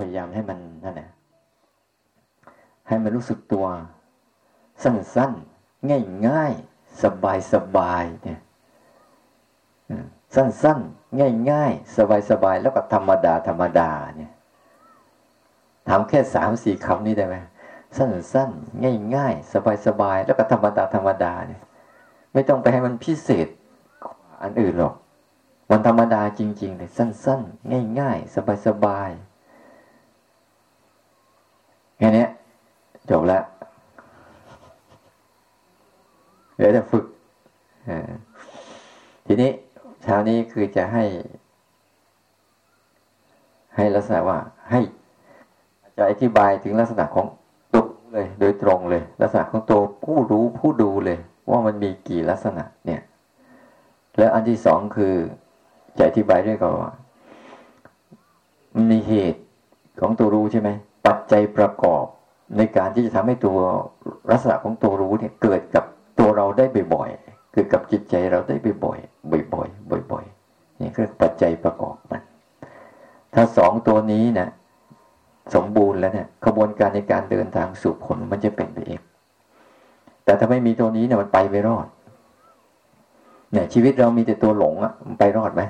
พยายามให้มันนั่นแหละให้มันรู้สึกตัว สั้นๆ ง่ายๆ สบายๆเนี่ยสั้นๆ ง่ายๆ สบายๆ แล้วก็ธรรมดาธรรมดาเนี่ยทำแค่สามสี่คำนี้ได้ไหมสั้นๆ ง่ายๆ สบายๆ แล้วก็ธรรมดาธรรมดาเนี่ย ไม่ต้องไปให้มันพิเศษอันอื่นหรอก มันธรรมดาจริงๆเลยสั้นๆ ง่ายๆ สบายๆ ค่นี้จบแล้วเดี๋ยวจะฝึกทีนี้เช้านี้คือจะให้ ให้ลักษณะว่า ให้จะอธิบายถึงลักษณะของตัวเลย โดยตรงเลย ลักษณะของตัวผู้รู้ผู้ดูเลย ว่ามันมีกี่ลักษณะ เนี่ย แล้วอันที่สองคือจะอธิบายด้วยก่อนว่ามีเหตุของตัวรู้ใช่ไหม ปัจจัยประกอบในการที่จะทำให้ตัวลักษณะของตัวรู้เนี่ยเกิดกับตัวเราได้บ่อยๆเกิดกับจิตใจเราได้บ่อยๆบ่อยๆบ่อยๆนี่คือปัจจัยประกอบมันถ้าสองตัวนี้นะสมบูรณ์แล้วเนี่ยขบวนการในการเดินทางสู่ผลมันจะเป็นไปเอง แต่ถ้าไม่มีตัวนี้เนี่ยมันไปไม่รอดเนี่ยชีวิตเรามีแต่ตัวหลงอะมันไปรอดไหม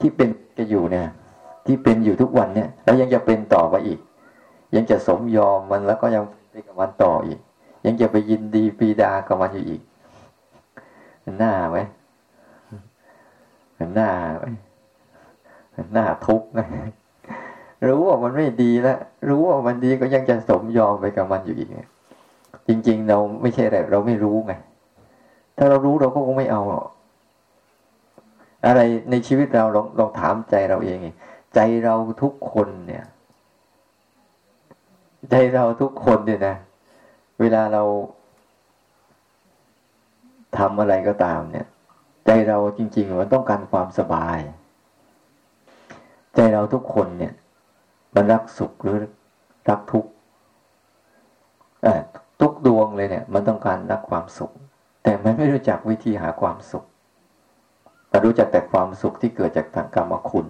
ที่เป็นจะอยู่เนี่ย ที่เป็นอยู่ทุกวันเนี่ย แล้วยังจะเป็นต่อไปอีก ยังจะสมยอมมันแล้วก็ยังไปกับมันต่ออีก ยังจะไปยินดีปีดากับมันอยู่อีกหน้าไหมหน้าไหมหน้าทุกข์นะรู้ว่ามันไม่ดีแล้วรู้ว่ามันดีก็ยังจะสมยอมไปกับมันอยู่อีกจริง ๆ เราไม่ใช่อะไรเราไม่รู้ไงถ้าเรารู้เราก็คงไม่เอาหรอกอะไรในชีวิตเราลองลองถามใจเราเอง ใจเราทุกคนเนี่ย ใจเราทุกคนเนี่ยนะ เวลาเราทำอะไรก็ตามเนี่ย ใจเราจริง ๆ มันต้องการความสบาย ใจเราทุกคนเนี่ย มันรักสุขหรือรักทุกข์ทุกดวงเลยเนี่ย มันต้องการรักความสุข แต่มันไม่รู้จักวิธีหาความสุขแต่รู้จักแต่ความสุขที่เกิดจากทางกรรมคุณ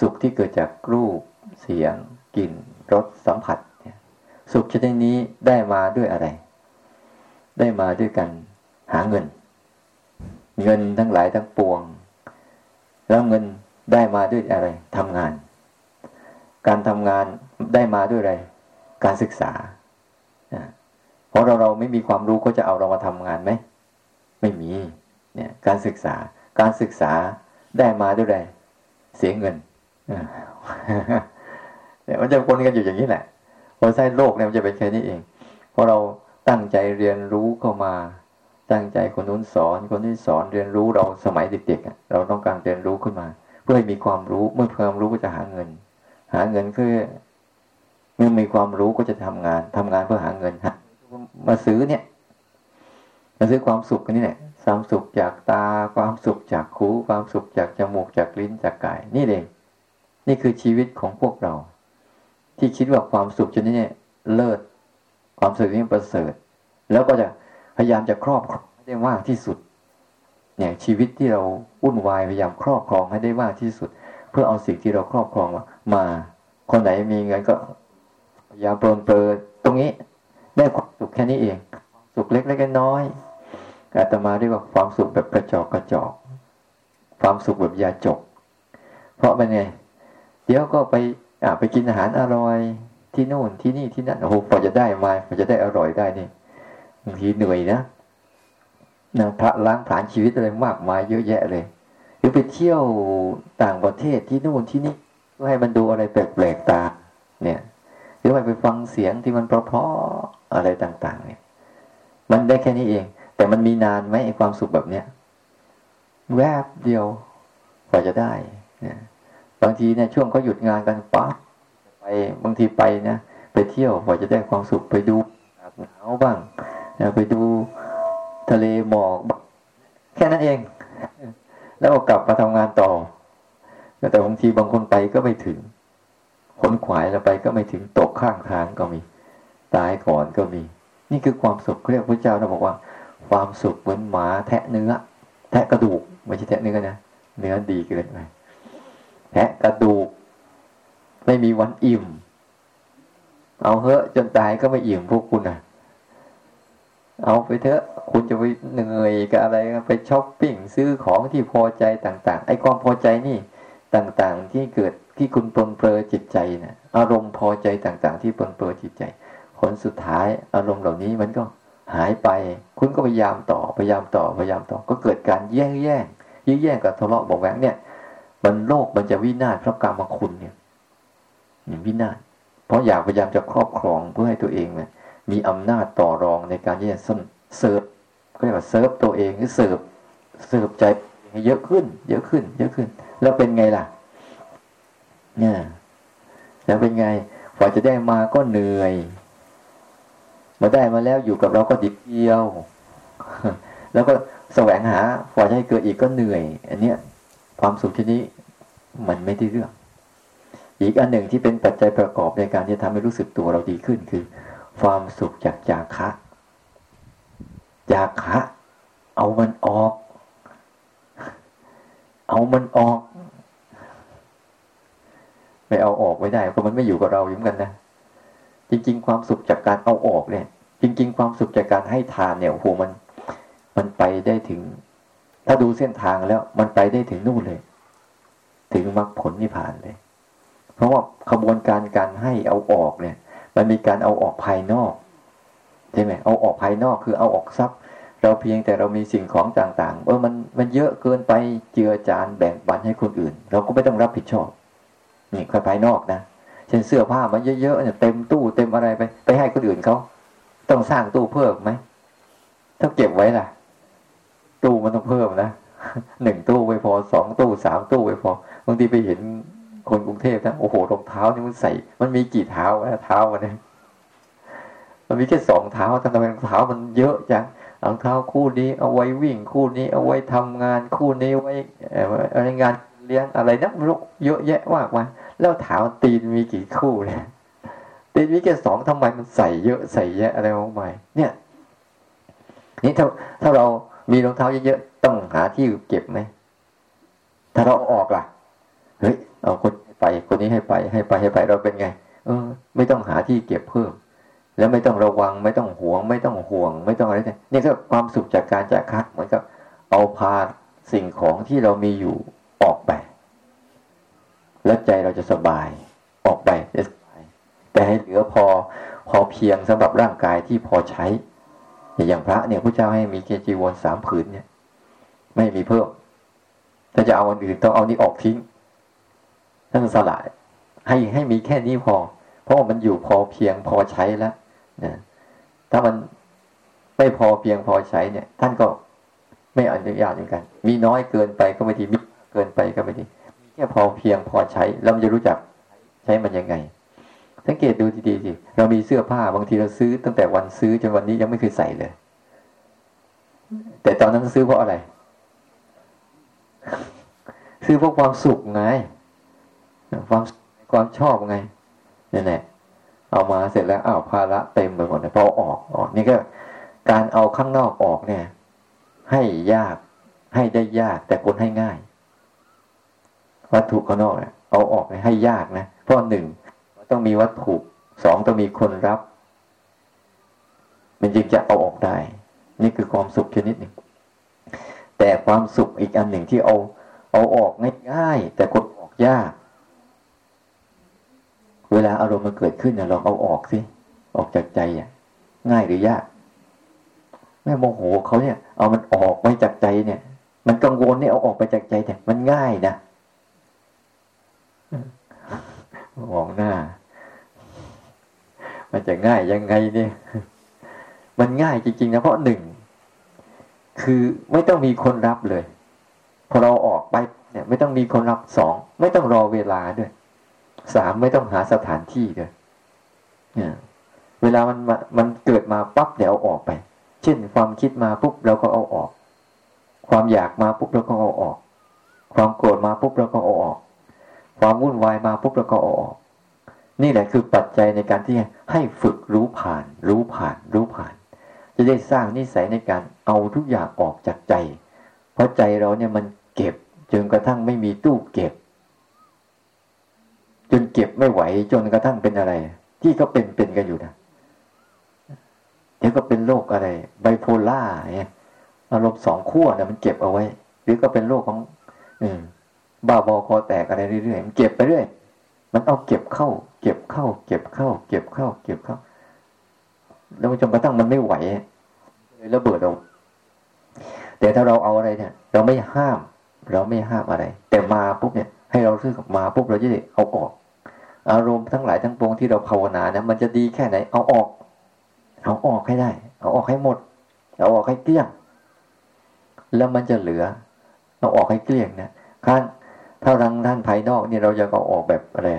สุขที่เกิดจากรูป เสียง กลิ่น รส สัมผัส สุขชนิดนี้ได้มาด้วยอะไร ได้มาด้วยกันหาเงิน เงินทั้งหลายทั้งปวง แล้วเงินได้มาด้วยอะไรทำงาน การทำงานได้มาด้วยอะไร การศึกษาเพราะเราเราไม่มีความรู้ก็จะเอาเรามาทำงานไหม ไม่มี เนี่ย การศึกษา การศึกษาได้มาด้วยอะไร เสียเงิน เนี่ยมันจะปนกันอยู่อย่างนี้แหละพอใช้โลกเนี่ยมันจะเป็นแค่นี้เองพอเราตั้งใจเรียนรู้เข้ามา ตั้งใจคนนู้นสอนคนนี้สอนเรียนรู้เราสมัยเด็กๆเราต้องการเรียนรู้ขึ้นมา เพื่อให้มีความรู้เมื่อความรู้ก็จะหาเงิน หาเงินเพื่อเมื่อมีความรู้ก็จะทำงานทำงานเพื่อหาเงินมาซื้อเนี่ยมาซื้อความสุขกันนี่แหละความสุขจากตาความสุขจากหูความสุขจากจมูกจากลิ้นจากกายนี่เอง นี่คือชีวิตของพวกเรา ที่คิดว่าความสุขชนิดนี้เลิศความสุขนี้ประเสริฐ แล้วก็จะพยายามจะครอบครองให้ได้มากที่สุด เนี่ยชีวิตที่เราวุ่นวายพยายามครอบครองให้ได้มากที่สุด เพื่อเอาสิ่งที่เราครอบครองมา คนไหนมีเงินก็พยายามเปิดเปิดตรงนี้ได้ความสุขแค่นี้เอง สุขเล็กๆน้อยอาตมาเรียกว่าความสุขแบบกระจอกกระจอก ความสุขแบบยาจก เพราะมันไง เดี๋ยวก็ไปอ่าไปกินอาหารอร่อยที่โน่นที่นี่ที่นั่นโอ้โหพอจะได้มาพอจะได้อร่อยได้นี่บางทีเหนื่อยนะนะพระล้างผลาญชีวิตอะไรมากมายเยอะแยะเลยหรือไปเที่ยวต่างประเทศที่โน่นที่นี่เพื่อให้มันดูอะไรแปลกๆตา เนี่ยหรือไปฟังเสียงที่มันเพราะๆอะไรต่าง ๆ เนี่ย มันได้แค่นี้เอง แต่มันมีนานไหมไอ้ความสุขแบบเนี้ยแวบเดียวกว่าจะได้เนะ บางทีเนี่ยช่วงเขาหยุดงานกันปั๊บไปบางทีไปนะไปเที่ยวกว่าจะได้ความสุขไปดูหนาวบ้างไปดูทะเลหมอกแค่นั้นเอง แล้วกลับมาทำงานต่อ แต่บางทีบางคนไปก็ไม่ถึงขนขวายแล้วไปก็ไม่ถึงตกข้างทางก็มี ตายก่อนก็มี นี่คือความสุขเรียกพระเจ้าเราบอกว่า ความสุขเหมือนหมาแทะเนื้อ แทะกระดูกไม่ใช่แทะเนื้อนะเนื้อดีเกินไป แพะกระดูก ไม่มีวันอิ่ม เอาเถอะจนตายก็ไม่อิ่มพวกคุณอะ เอาไปเถอะ คุณจะไปเหนื่อยกับอะไรไปช้อปปิ้งซื้อของที่พอใจต่าง ๆ ไอ้ความพอใจนี่ต่างๆที่เกิดที่คุณปลนเปลือจิตใจนะอารมณ์พอใจต่างๆ ที่ปลนเปลือจิตใจ ผลสุดท้ายอารมณ์เหล่านี้มันก็หายไป คุณก็พยายามต่อพยายามต่อพยายามต่อก็เกิดการแย่งแย่งยื้อแย่งกับทะเลาะบอกแหวงเนี่ย มันโลกมันจะวินาศเพราะกรรมคุณเนี่ยวินาศเพราะอยากพยายามจะครอบครองเพื่อให้ตัวเองเนี่ยมีอำนาจต่อรองในการที่จะเสิร์ฟก็เรียกว่าเสิร์ฟตัวเองหรือเสิร์ฟเสิร์ฟใจเยอะขึ้น เยอะขึ้น เยอะขึ้น แล้วเป็นไงล่ะ เนี่ยแล้วเป็นไงพอจะได้มาก็เหนื่อยมาได้มาแล้วอยู่กับเราก็ดิบเดียว แล้วก็แสวงหาพอจะให้เกิดอีกก็เหนื่อย อันเนี้ย ความสุขที่นี้มันไม่ได้เรื่อง อีกอันหนึ่งที่เป็นปัจจัยประกอบในการที่ทำให้รู้สึกตัวเราดีขึ้นคือ ความสุขจากจากคะจากคะเอามันออก เอามันออก ไม่เอาออกไม่ได้เพราะมันไม่อยู่กับเราอยู่เหมือนกันนะ จริง ๆ ความสุขจากการเอาออกเนี่ย จริง ๆ ความสุขจากการให้ทานเนี่ยโหมัน มันไปได้ถึง ถ้าดูเส้นทางแล้ว มันไปได้ถึงนู่นเลย ถึงมรรคผลนิพพานเลย เพราะว่าขบวนการการให้เอาออกเนี่ย มันมีการเอาออกภายนอกใช่ไหมเอาออกภายนอกคือเอาออกทรัพย์ เราเพียงแต่เรามีสิ่งของต่างๆเออมันมันเยอะเกินไปเจือจานแบ่งปันให้คนอื่น เราก็ไม่ต้องรับผิดชอบนี่คือภายนอกนะเช่นเสื้อผ้ามันเยอะๆเนี่ยเต็มตู้เต็มอะไรไป ไปให้คนอื่นเขาต้องสร้างตู้เพิ่มไหมถ้าเก็บไว้ล่ะ ตู้มันต้องเพิ่มนะหนึ่งตู้ไม่พอสองตู้สามตู้ไม่พอบางทีไปเห็นคนกรุงเทพนะโอ้โหรองเท้านี่มันใส่ มันมีกี่เท้านะเท้ามันเนี่ยมันมีแค่สองเท้าทำไมรองเท้ามันเยอะจังรองเท้าคู่นี้ เอาไว้วิ่งคู่นี้ เอาไว้ทำงานคู่นี้ไว้อะไรงานเลี้ยงอะไรนักไม่รู้เยอะแยะมากมายแล้วถามตีนมีกี่คู่เนี่ยตีนมีแค่สองทำไมมันใส่เยอะใส่แยะอะไรมากมายเนี่ยนี่ถ้าถ้าเรา มีรองเท้าเยอะๆต้องหาที่เก็บไหมถ้าเราออกล่ะเฮ้ยเอาคนไปคนนี้ให้ไปให้ไปให้ไปเราเป็นไง เออ ไม่ต้องหาที่เก็บเพิ่ม แล้วไม่ต้องระวังไม่ต้องห่วง ไม่ต้องห่วง ไม่ต้องอะไรเนี่ยนี่ก็ความสุขจากการจากคัดเหมือนกับเอาพาสิ่งของที่เรามีอยู่ออกไป แล้วใจเราจะสบายออกไปจะสบายแต่ให้เหลือพอพอเพียงสำหรับร่างกายที่พอใช้ อย่างพระเนี่ยพระเจ้าให้มีเกจีวรสามผืนเนี่ย ไม่มีเพิ่ม ถ้าจะเอาอันอื่นต้องเอานี้ออกทิ้งท่านสลายให้ให้มีแค่นี้พอ เพราะว่ามันอยู่พอเพียงพอใช้แล้วนะถ้ามันไม่พอเพียงพอใช้เนี่ย ท่านก็ไม่อนุญาตเหมือนกัน มีน้อยเกินไปก็ไม่ดีมีเกินไปก็ไม่ดีแค่พอเพียงพอใช้เราจะรู้จักใช้มันยังไง สังเกตดูดีๆสิเรามีเสื้อผ้าบางทีเราซื้อ ตั้งแต่วันซื้อจนวันนี้ยังไม่เคยใส่เลย แต่ตอนนั้นซื้อเพราะอะไร ซื้อเพราะความสุขไง ความความชอบไงนี่แหละเอามาเสร็จแล้วอ้าวภาระเต็มไปหมดเลยพอออกออก นี่ก็การเอาข้างนอกออกเนี่ย ให้ยากให้ได้ยาก แต่คนให้ง่าย วัตถุข้างนอกเนี่ยเอาออกให้ยากนะเพราะหนึ่ง ต้องมีวัตถุสองต้องมีคนรับ มันจึงจะเอาออกได้ นี่คือความสุขชนิดหนึ่ง แต่ความสุขอีกอันหนึ่งที่เอาเอาออกง่ายๆแต่กดออกยาก เวลาอารมณ์มันเกิดขึ้นเนี่ยเราเอาออกสิออกจากใจอะ ง่ายหรือยากแม่โมโหเขาเนี่ย เอามันออกไปจากใจเนี่ย มันกังวลเนี่ยเอาออกไปจากใจแต่มันง่ายนะมองหน้า มันจะง่ายยังไงเนี่ย มันง่ายจริงๆนะเพราะหนึ่งคือไม่ต้องมีคนรับเลย พอเราออกไปเนี่ย ไม่ต้องมีคนรับสองไม่ต้องรอเวลาด้วยสามไม่ต้องหาสถานที่ด้วยเนี่ยเวลามันมันเกิดมาปั๊บเดี๋ยวเอาออกไป เช่น ความคิดมาปุ๊บเราก็เอาออก ความอยากมาปุ๊บเราก็เอาออก ความโกรธมาปุ๊บเราก็เอาออก ความวุ่นวายมาปุ๊บเราก็เอาออก นี่แหละคือปัจจัยในการที่ให้ฝึกรู้ผ่าน รู้ผ่าน รู้ผ่าน จะได้สร้างนิสัยในการเอาทุกอย่างออกจากใจ เพราะใจเราเนี่ยมันเก็บจนกระทั่งไม่มีตู้เก็บ จนเก็บไม่ไหวจนกระทั่งเป็นอะไร ที่ก็เป็นเป็นกันอยู่นะเดี๋ยวก็เป็นโรคอะไร ไบโพล่าเนี่ยอารมณ์สองขั้วเนี่ยมันเก็บเอาไว้ หรือก็เป็นโรคของ อืมบ้าบอคอแตกอะไรเรื่อยๆมันเก็บไปเรื่อย มันเอาเก็บเข้า เก็บเข้า เก็บเข้า เก็บเข้า เก็บเข้า แล้วจนกระทั่งมันไม่ไหวเลยระเบิดออกแต่ถ้าเราเอาอะไรเนี่ย เราไม่ห้าม เราไม่ห้ามอะไร แต่มาปุ๊บเนี่ย ให้เราซื้อมาปุ๊บเราจะได้เอาออก อารมณ์ทั้งหลายทั้งปวงที่เราภาวนาเนี่ยมันจะดีแค่ไหน เอาออก เอาออกให้ได้ เอาออกให้หมด เอาออกให้เกลี้ยง แล้วมันจะเหลือ เอาออกให้เกลี้ยงนะขั้น ถ้าทางด้านภายนอกเนี่ยเราจะเอาออกแบบอะไร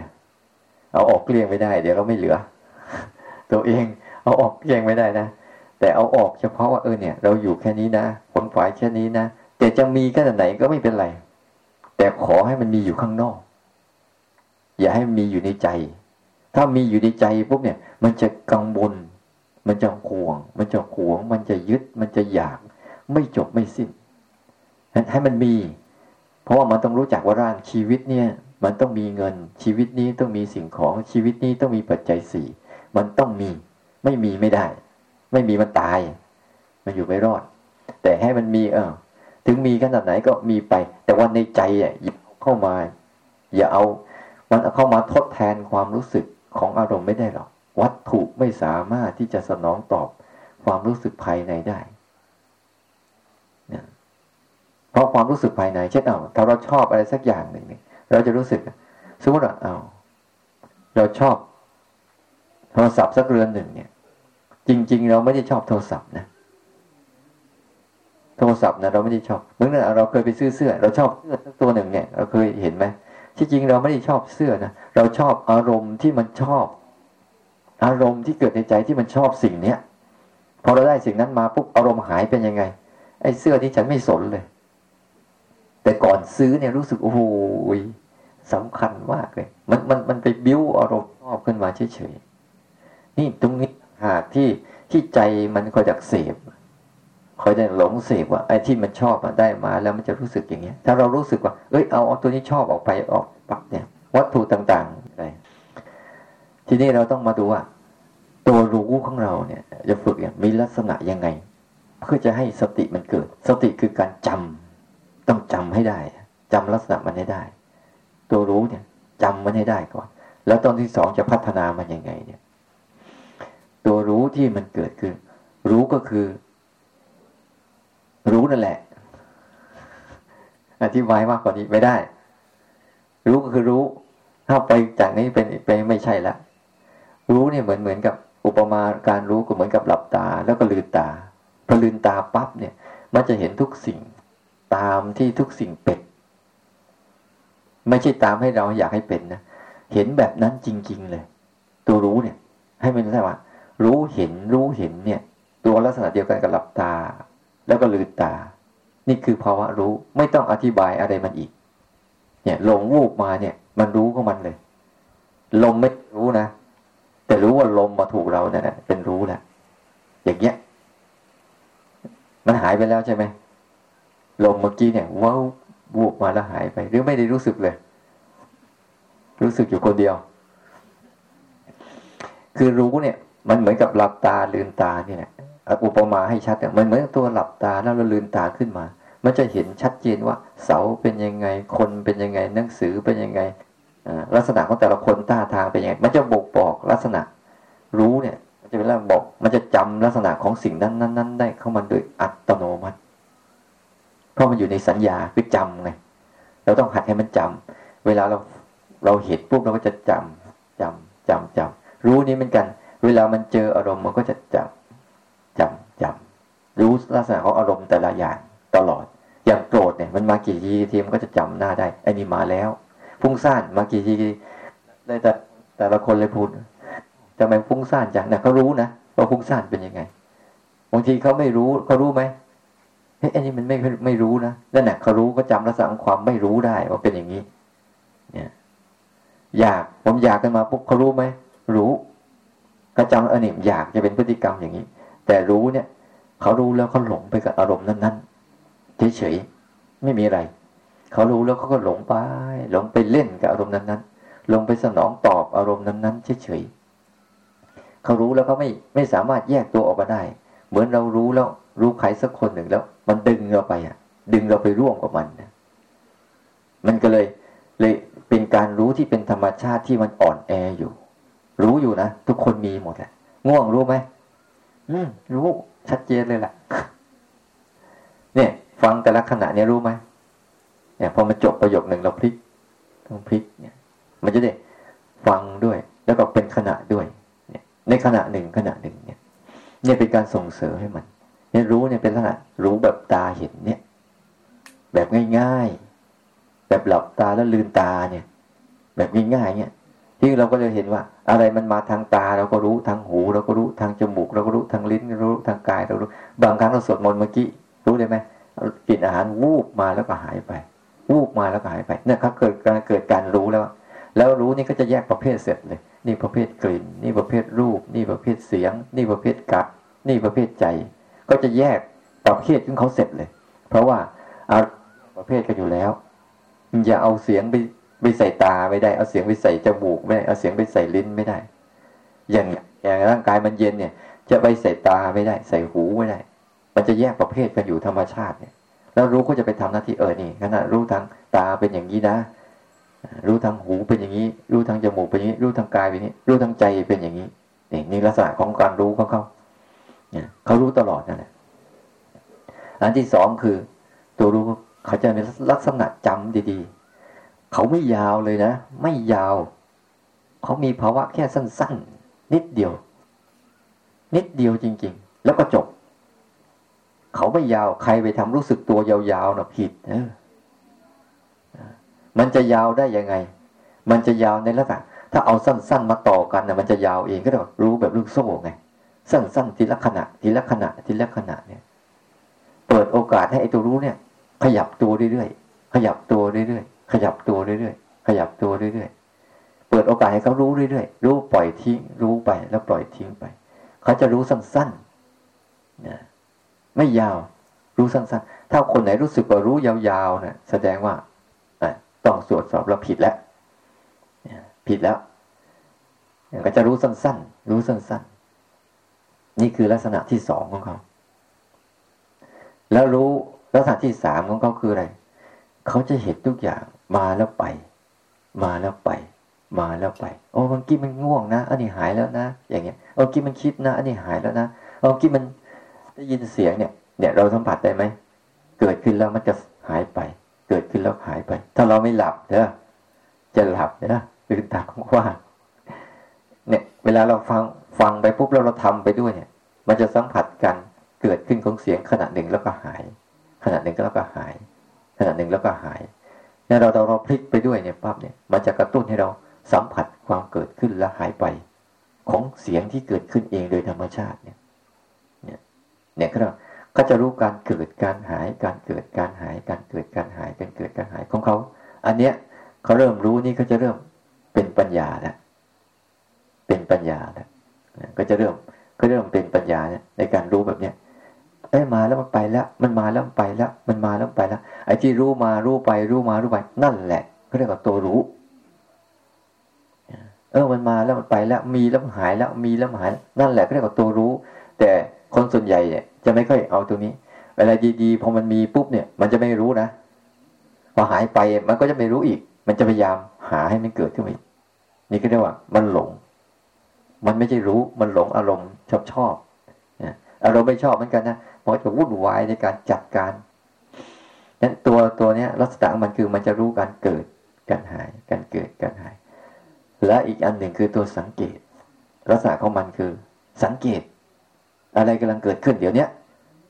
เอาออกเกลี้ยงไม่ได้ เดี๋ยวเราไม่เหลือ ตัวเองเอาออกเกลี้ยงไม่ได้นะแต่เอาออกเฉพาะว่าเออเนี่ย เราอยู่แค่นี้นะผลฝ่ายแค่นี้นะแต่จะมีแค่ไหนก็ไม่เป็นไร แต่ขอให้มันมีอยู่ข้างนอก อย่าให้มันมีอยู่ในใจ ถ้ามีอยู่ในใจปุ๊บเนี่ย มันจะกังวลมันจะห่วง มันจะหวง มันจะยึด มันจะอยาก ไม่จบไม่สิ้น ให้มันมี เพราะว่ามันต้องรู้จักว่าร่างชีวิตเนี่ย มันต้องมีเงินชีวิตนี้ต้องมีสิ่งของชีวิตนี้ต้องมีปัจจัยสี่มันต้องมี ไม่มีไม่ได้ ไม่มีมันตาย มันอยู่ไม่รอด แต่ให้มันมีเออถึงมีขนาดไหนก็มีไป แต่วันในใจอะหยิบเข้ามา อย่าเอา มันเข้ามาทดแทนความรู้สึกของอารมณ์ไม่ได้หรอกวัตถุไม่สามารถที่จะสนองตอบความรู้สึกภายในได้เนี่ย เพราะความรู้สึกภายในเช่นเอาถ้าเราชอบอะไรสักอย่างหนึ่งเราจะรู้สึก สมมติว่าเอาเราชอบโทรศัพท์สักเรือนหนึ่งเนี่ย จริง ๆ เราไม่ได้ชอบโทรศัพท์นะโทรศัพท์นะเราไม่ได้ชอบเมื่อนั้นเราเคยไปซื้อเสื้อ เราชอบเสื้อสักตัวหนึ่งเนี่ย เราเคยเห็นไหมที่จริงเราไม่ได้ชอบเสื้อนะเราชอบอารมณ์ที่มันชอบ อารมณ์ที่เกิดในใจที่มันชอบสิ่งเนี้ยพอเราได้สิ่งนั้นมาปุ๊บอารมณ์หายเป็นยังไง ไอ้เสื้อที่ฉันไม่สนเลย แต่ก่อนซื้อเนี่ยรู้สึกโอ้โหสำคัญมากเลย มันมันมันไปบิ้วอารมณ์ชอบขึ้นมาเฉยๆนี่ตรงนี้หากที่ที่ใจมันคอยดักเสพคอยได้หลงเสพว่าไอ้ที่มันชอบมาได้มาแล้วมันจะรู้สึกอย่างเงี้ย ถ้าเรารู้สึกว่า เอ้ยเอาเอาตัวนี้ชอบออกไปออกปักเนี่ย วัตถุต่างๆอะไรทีนี้เราต้องมาดูว่า ตัวรู้ของเราเนี่ย จะฝึกอย่างมีลักษณะยังไง เพื่อจะให้สติมันเกิด สติคือการจำ ต้องจำให้ได้จำลักษณะมันให้ได้ ตัวรู้เนี่ยจำมันให้ได้ก่อน แล้วตอนที่สองจะพัฒนามันยังไงเนี่ย ตัวรู้ที่มันเกิดขึ้น รู้ก็คือ รู้นั่นแหละอธิบายมากกว่านี้ไม่ได้ รู้ก็คือรู้ถ้าไปจากนี้เป็นไปไม่ใช่ละรู้เนี่ยเหมือนเหมือนกับอุปมาการรู้ก็เหมือนกับหลับตาแล้วก็ลืมตาพอลืมตาปั๊บเนี่ย มันจะเห็นทุกสิ่ง ตามที่ทุกสิ่งเป็น ไม่ใช่ตามให้เราอยากให้เป็นนะเห็นแบบนั้นจริง ๆ เลย ตัวรู้เนี่ย ให้มันได้ว่ารู้เห็นรู้เห็นเนี่ย ตัวลักษณะเดียวกันกับหลับตา แล้วก็ลืมตา นี่คือภาวะรู้ไม่ต้องอธิบายอะไรมันอีก เนี่ยลงวูบมาเนี่ย มันรู้ของมันเลย ลมไม่รู้นะแต่รู้ว่าลมมาถูกเราเนี่ยเป็นรู้แหละอย่างเงี้ย มันหายไปแล้วใช่ไหม ลมเมื่อกี้เนี่ยว้าวูบมาแล้วหายไป หรือไม่ได้รู้สึกเลย รู้สึกอยู่คนเดียว คือรู้เนี่ย มันเหมือนกับหลับตาลืมตาเนี่ยอุปมาให้ชัดมันเหมือนตัวหลับตาแล้วเราลืมตาขึ้นมา มันจะเห็นชัดเจนว่า เสาเป็นยังไง คนเป็นยังไง หนังสือเป็นยังไงลักษณะของแต่ละคนท่าทางเป็นยังไง มันจะบอกบอกลักษณะ รู้เนี่ย มันจะเป็นร่างบอก มันจะจำลักษณะของสิ่งนั้นนั้นนั้นได้เข้ามาโดยอัตโนมัติ เพราะมันอยู่ในสัญญาคือจำไงเราต้องหัดให้มันจำเวลาเราเราเห็นปุ๊บเราก็จะจำจำจำจำรู้นี้เหมือนกัน เวลามันเจออารมณ์มันก็จะจำจำจำรู้ลักษณะของอารมณ์แต่ละอย่างตลอด อย่างโกรธเนี่ยมันมากี่ทีทีมันก็จะจำหน้าได้ไอ้นี่มาแล้วฟุ้งซ่านมากี่ทีได้แต่แต่ละคนเลยพูดทำไมฟุ้งซ่านจังเนี่ยเขารู้นะว่าฟุ้งซ่านเป็นยังไงบางทีเขาไม่รู้เขารู้ไหม ฮ้ยอันนี้มันไม่ไม่รู้นะนั่นแหละเขารู้ก็จำลักษณะของความไม่รู้ได้ว่าเป็นอย่างนี้ เนี่ย อยากผมอยากกันมาปุ๊บเขารู้ไหมรู้ก็จำอันนี้อยากจะเป็นพฤติกรรมอย่างนี้ แต่รู้เนี่ยเขารู้แล้วเขาหลงไปกับอารมณ์นั้นๆเฉยๆไม่มีอะไรเขารู้แล้วเขาก็หลงไปหลงไปเล่นกับอารมณ์นั้นๆลงไปสนองตอบอารมณ์นั้นๆเฉยๆเขารู้แล้วเขาไม่ไม่สามารถแยกตัวออกมาได้ เหมือนเรารู้แล้วรู้ใครสักคนหนึ่งแล้ว มันดึงเราไปอะ ดึงเราไปร่วมกับมันนะมันก็เลยเลยเป็นการรู้ที่เป็นธรรมชาติที่มันอ่อนแออยู่ รู้อยู่นะ ทุกคนมีหมดแหละง่วงรู้ไหมอืมรู้ชัดเจนเลยแหละเนี่ย ฟังแต่ละขณะเนี่ยรู้ไหมเนี่ยพอมาจบประโยคหนึ่งเราพลิกต้องพลิกเนี่ย มันจะได้ฟังด้วย แล้วก็เป็นขณะด้วย เนี่ย ในขณะหนึ่งขณะหนึ่งเนี่ย เนี่ยเป็นการส่งเสริมให้มัน นี่รู้เนี่ยเป็นขณะรู้แบบตาเห็นเนี่ย แบบง่าย ๆ แบบหลับตาแล้วลืมตาเนี่ย แบบง่ายๆเนี่ยที่เราก็จะเห็นว่า อะไรมันมาทางตาเราก็รู้ทางหูเราก็รู้ทางจมูก เราก็รู้ทางลิ้นเรารู้ทางกายเรารู้ บางครั้งเราสวดมนต์เมื่อกี้รู้ได้ไหมกินอาหารวูบมาแล้วก็หายไป วูบมาแล้วก็หายไปเนี่ยครับเกิดการเกิดการรู้แล้ว แล้วรู้นี่ก็จะแยกประเภทเสร็จเลย นี่ประเภทกลิ่น นี่ประเภทรูป นี่ประเภทเสียง นี่ประเภทกัดนี่ประเภทใจ ก็จะแยกประเภทของเขาเสร็จเลย เพราะว่าเอาประเภทกันอยู่แล้ว อย่าเอาเสียงไปไปใส่ตาไม่ได้ เอาเสียงไปใส่จมูกไม่ได้ เอาเสียงไปใส่ลิ้นไม่ได้ อย่างอย่างร่างกายมันเย็นเนี่ย จะไปใส่ตาไม่ได้ ใส่หูไม่ได้ มันจะแยกประเภทกันอยู่ธรรมชาติเนี่ย แล้วรู้ก็จะไปทำหน้าที่เออนี่ขณะรู้ทางตาเป็นอย่างนี้นะ รู้ทางหูเป็นอย่างนี้ รู้ทางจมูกเป็นอย่างนี้ รู้ทางกายเป็นอย่างนี้ รู้ทางใจเป็นอย่างนี้นี่นี่ลักษณะของการรู้ของเขา เขารู้ตลอดนั่นแหละอันที่สองคือ ตัวรู้เขาจะมีลักษณะจำดีๆ เขาไม่ยาวเลยนะ ไม่ยาว เขามีภาวะแค่สั้นๆ นิดเดียว นิดเดียวจริง ๆ แล้วก็จบ เขาไม่ยาวใครไปทำรู้สึกตัวยาวๆนะผิดเออมันจะยาวได้ยังไง มันจะยาวในลักษณะถ้าเอาสั้น ๆ มาต่อกันนะมันจะยาวเองก็ต้รู้แบบลูกโซ่ไง สั้นๆทีละขณะทีละขณะทีละขณะเนี่ย เปิดโอกาสให้ไอ้ตัวรู้เนี่ย ขยับตัวเรื่อยๆขยับตัวเรื่อยๆขยับตัวเรื่อยๆขยับตัวเรื่อยๆเปิดโอกาสให้เขารู้เรื่อยๆรู้ปล่อยทิ้งรู้ไปแล้วปล่อยทิ้งไปเขาจะรู้สั้นๆนะไม่ยาวรู้สั้นๆ ถ้าคนไหนรู้สึกว่ารู้ยาวๆนะแสดงว่าต้องตรวจสอบเราผิดแล้วผิดแล้วก็จะรู้สั้นๆ รู้สั้นๆ นี่คือลักษณะที่สองของเขา แล้วรู้ลักษณะที่สามของเขาคืออะไร เขาจะเห็นทุกอย่างมาแล้วไป มาแล้วไป มาแล้วไปโอ้เมื่อกี้มันง่วงนะ อันนี้หายแล้วนะ อย่างเงี้ยเมื่อกี้มันคิดนะ อันนี้หายแล้วนะเมื่อกี้มันได้ยินเสียงเนี่ย เนี่ยเราสัมผัสได้ไหม เกิดขึ้นแล้วมันจะหายไป เกิดขึ้นแล้วหายไป ถ้าเราไม่หลับเด้อจะหลับเด้อตื่นตากว้าง เนี่ย เวลาเราฟังฟังไปปุ๊บแล้วเราทำไปด้วยเนี่ย มันจะสัมผัสกันเกิดขึ้นของเสียงขณะหนึ่งแล้วก็หาย ขณะหนึ่งแล้วก็หาย ขณะหนึ่งแล้วก็หายเนี่ยเราเราเราพลิกไปด้วยเนี่ยปั๊บเนี่ย มันจะกระตุ้นให้เราสัมผัสความเกิดขึ้นและหายไป ของเสียงที่เกิดขึ้นเองโดยธรรมชาติเนี่ย เนี่ยเนี่ยก็ก็จะรู้การเกิดการหาย การเกิดการหาย การเกิดการหายการเกิดการหายของเขา อันเนี้ยเขาเริ่มรู้นี่เขาจะเริ่มเป็นปัญญาแล้ว เป็นปัญญาแล้วก็จะเริ่มก็เริ่มเป็นปัญญาเนี่ยในการรู้แบบเนี้ยเอ้มาแล้วมันไปแล้วมันมาแล้วมันไปแล้วมันมาแล้วไปแล้ว ไอ้ที่รู้มารู้ไป รู้มารู้ไป นั่นแหละเขาเรียกว่าตัวรู้ เออมันมาแล้วมันไปแล้ว มีแล้วมันหายแล้วมีแล้วมันหาย นั่นแหละเขาเรียกว่าตัวรู้ แต่คนส่วนใหญ่เนี่ย จะไม่ค่อยเอาตัวนี้ เวลาดีๆพอมันมีปุ๊บเนี่ย มันจะไม่รู้นะพอหายไปมันก็จะไม่รู้อีก มันจะพยายามหาให้มันเกิดขึ้นมานี่ก็เรียกว่า มันหลง มันไม่ใช่รู้มันหลงอารมณ์ชอบชอบอารมณ์ไม่ชอบเหมือนกันนะมันจะวุ่นวายในการจัดการนั้นตัวตัวเนี้ยลักษณะมันคือมันจะรู้การเกิดการหายการเกิดการหาย และอีกอันหนึ่งคือตัวสังเกต ลักษณะของมันคือ สังเกต อะไรกำลังเกิดขึ้นเดี๋ยวนี้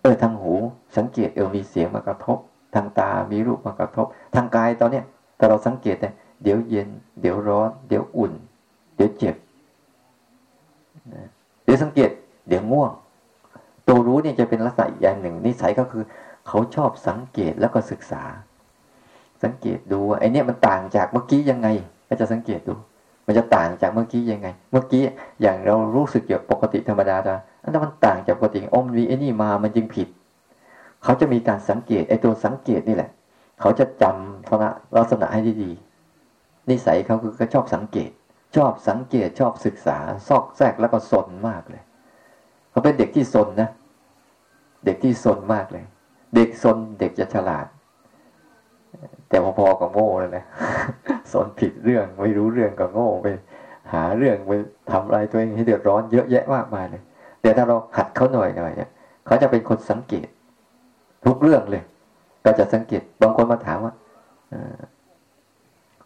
เออทางหูสังเกตเออมีเสียงมากระทบ ทางตามีรูปมากระทบ ทางกายตอนเนี้ยแต่เราสังเกตเนี่ยเดี๋ยวเย็น เดี๋ยวร้อน เดี๋ยวอุ่น เดี๋ยวเจ็บ เดี๋ยวสังเกตเดี๋ยวง่วง ตัวรู้เนี่ยจะเป็นลักษณะอย่างหนึ่ง นิสัยก็คือเขาชอบสังเกตแล้วก็ศึกษา สังเกตดูไอ้นี่มันต่างจากเมื่อกี้ยังไง ก็จะสังเกตดู มันจะต่างจากเมื่อกี้ยังไง เมื่อกี้อย่างเรารู้สึกอย่างปกติธรรมดาจ้ะอันนั้นมันต่างจากปกติอมวีไอ้นี่มามันจึงผิด เขาจะมีการสังเกตไอ้ตัวสังเกตนี่แหละ เขาจะจำลักษณะให้ดีนิสัยเขาคือก็ชอบสังเกต ชอบสังเกตชอบศึกษา ซอกแซกแล้วก็สนมากเลยเขาเป็นเด็กที่สนนะ เด็กที่สนมากเลย เด็กสนเด็กจะฉลาด แต่พอๆกับโง่เลยนะสนผิดเรื่องไม่รู้เรื่องก็โง่ไปหาเรื่องไปทำอะไรตัวเองให้เดือดร้อนเยอะแยะมากมายเลยแต่ถ้าเราหัดเขาหน่อยหน่อยเนี่ยเขาจะเป็นคนสังเกต ทุกเรื่องเลย ก็จะสังเกตบางคนมาถามว่า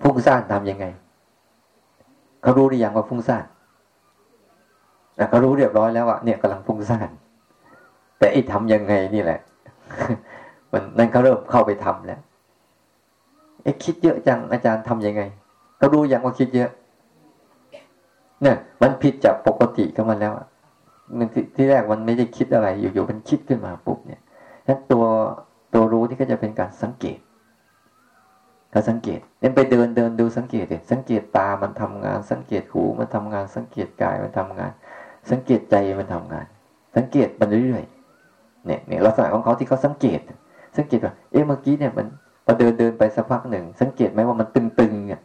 ฟุ้งซ่านทำยังไง เขารู้หรือยังว่าฟุ้งซ่านเขารู้เรียบร้อยแล้วว่าเนี่ยกำลังฟุ้งซ่านแต่ไอ้ทำยังไงนี่แหละ มันนั่นเขาเริ่มเข้าไปทำแล้วไอ้คิดเยอะจังอาจารย์ทํำยังไงเขารู้ยังว่าคิดเยอะ เนี่ย มันผิดจากปกติของมันแล้วมันที่แรกมันไม่ได้คิดอะไร อยู่ๆมันคิดขึ้นมาปุ๊บเนี่ยนั้นตัวตัวรู้ที่ก็จะเป็นการสังเกต กาสังเกตเนี่ยไปเดินเดินดูสังเกตเลยสังเกตตามันทำงาน สังเกตหูมันทำงาน สังเกตกายมันทำงาน สังเกตใจมันทำงาน สังเกตมันเรื่อยๆเนี่ยเนี่ยลักษณะของเขาที่เขาสังเกต สังเกตว่าเอ๊ะเมื่อกี้เนี่ยมันพอเดินเดินไปสักพักหนึ่ง สังเกตไหมว่ามันตึงๆเนี่ย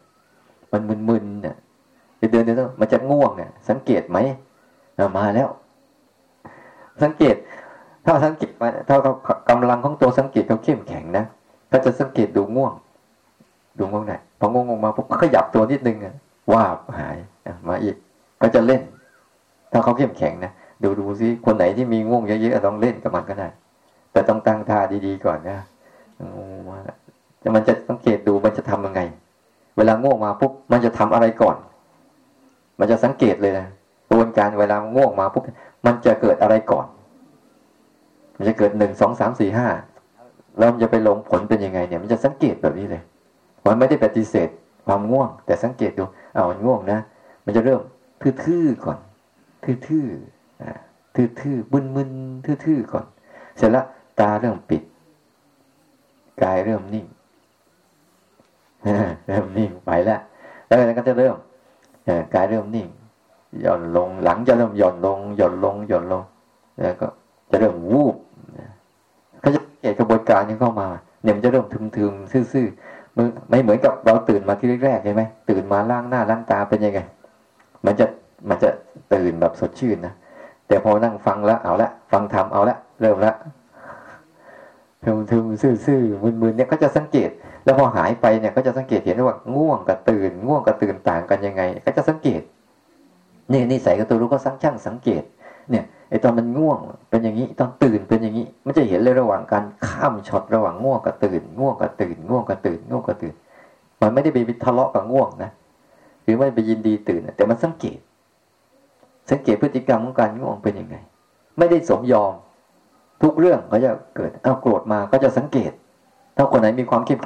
มันมึนๆเนี่ยไปเดินเดินมันจะง่วงเนี่ยสังเกตไหมมาแล้ว สังเกตถ้าสังเกตมาถ้ากำลังของตัวสังเกตเขาเข้มแข็งนะถ้าจะสังเกตดูง่วง ดูง่วงไหนพอง่วงมาปุ๊บขยับตัวนิดนึงว่าหายมาอีก ก็จะเล่น ถ้าเขาเข้มแข็งนะดูดูซิคนไหนที่มีง่วงเยอะๆต้องเล่นกับมันก็ได้ แต่ต้องตั้งท่าดีๆก่อนนะจะมันจะสังเกตดูมันจะทำยังไง เวลาง่วงมาปุ๊บมันจะทำอะไรก่อน มันจะสังเกตเลยนะกระบวนการเวลาง่วงมาปุ๊บมันจะเกิดอะไรก่อน มันจะเกิดหนึ่งสองสามสี่ห้าแล้วมันจะไปลงผลเป็นยังไงเนี่ย มันจะสังเกตแบบนี้เลย มันไม่ได้ปฏิเสธความง่วง แต่สังเกตดูเอามันง่วงนะ มันจะเริ่มทื่อๆก่อน ทื่อๆทื่อๆมึนๆทื่อๆก่อน เสร็จแล้วตาเริ่มปิด กายเริ่มนิ่งเริ่มนิ่งไปแล้วแล้วก็จะเริ่มกายเริ่มนิ่งหย่อนลงหลังจะเริ่มหย่อนลงหย่อนลงหย่อนลงแล้วก็จะเริ่มวูบเขาจะเกิดกระบวนการนี้เข้ามาเนี่ยมันจะเริ่มทึมๆซื่อ ไม่เหมือนกับเราตื่นมาที่แรกๆใช่ไหมตื่นมาล้างหน้าล้างตาเป็นยังไง มันจะมันจะตื่นแบบสดชื่นนะแต่พอนั่งฟังแล้วเอาละฟังทำเอาละเริ่มละทึมทึมซื่อๆมึนๆเนี่ยก็จะสังเกต แล้วพอหายไปเนี่ยก็จะสังเกตเห็นว่าง่วงกับตื่น ง่วงกับตื่นต่างกันยังไง ก็จะสังเกตนี่นี่ใส่กับตัวรู้ก็สังช่างสังเกต เนี่ย ไอตอนมันง่วงเป็นอย่างนี้ตอนตื่นเป็นอย่างนี้ มันจะเห็นเลยระหว่างการข้ามช็อตระหว่างง่วงกับตื่น ง่วงกับตื่น ง่วงกับตื่น ง่วงกับตื่น มันไม่ได้ไปทะเลาะกับง่วงนะหรือไม่ไปยินดีตื่น แต่มันสังเกต สังเกตพฤติกรรมของการง่วงเป็นยังไง ไม่ได้สมยอม ทุกเรื่องก็จะเกิดเอาโกรธมาก็จะสังเกต ถ้าคนไหนมีความคิด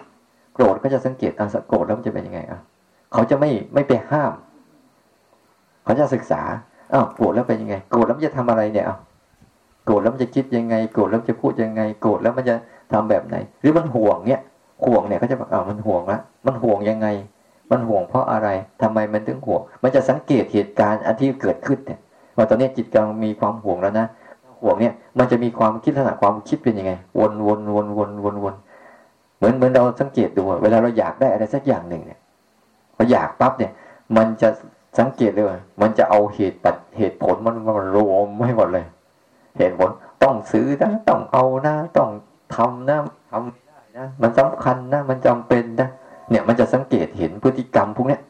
โกรธก็จะสังเกตอาโกรธแล้วมันจะเป็นยังไงอะเขาจะไม่ไม่ไปห้าม เขาจะศึกษา อ้าวโกรธแล้วเป็นยังไง โกรธแล้วมันจะทำอะไรเนี่ยอ้าวโกรธแล้วมันจะคิดยังไง โกรธแล้วจะพูดยังไง โกรธแล้วมันจะทำแบบไหน หรือมันห่วงเนี่ยห่วงเนี่ยก็จะบอกอ้าวมันห่วงละมันห่วงยังไง มันห่วงเพราะอะไรทำไมมันถึงห่วง มันจะสังเกตเหตุการณ์อันที่เกิดขึ้นเนี่ยว่าตอนนี้จิตกำลังมีความห่วงแล้วนะห่วงเนี่ย มันจะมีความคิดลักษณะความคิดเป็นยังไง วนวนวนวนวนวนเหมือนเหมือนเราสังเกตดูเวลาเราอยากได้อะไรสักอย่างหนึ่งเนี่ยพออยากปั๊บเนี่ย มันจะ สังเกตเลยมันจะเอาเหตุปัจเหตุผลมันมันรวมให้หมดเลย เหตุผลต้องซื้อนะต้องเอานะต้องทำนะทำได้นะมันสำคัญนะมันจำเป็นนะเนี่ยมันจะสังเกตเห็นพฤติกรรมพวกเนี้ย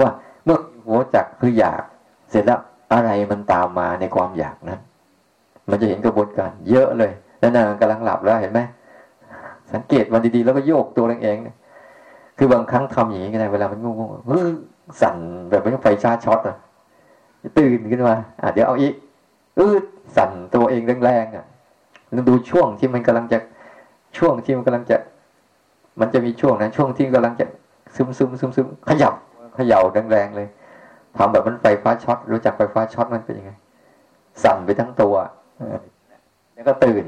ว่าเมื่อหัวจักคืออยาก เสร็จแล้วอะไรมันตามมาในความอยากนั้นมันจะเห็นกระบวนการ เยอะเลยแล้วนางกำลังหลับแล้วเห็นไหมสังเกตมันดีๆแล้วก็โยกตัวเองคือบางครั้งทำอย่างนี้ก็ได้เวลามันงงๆ สั่นแบบไม่ต้องไฟชาร์จช็อตอะตื่นขึ้นมาอะเดี๋ยวเอาอีกอืดสั่นตัวเองแรงๆอะต้องดูช่วงที่มันกำลังจะช่วงที่มันกำลังจะ มันจะมีช่วงนั้นช่วงที่กำลังจะซึมซึมซึมซึมขยับขย่าแรงๆเลยทำแบบมันไฟฟ้าช็อตรู้จักไฟฟ้าช็อตมันเป็นยังไง สั่นไปทั้งตัวแล้วก็ตื่น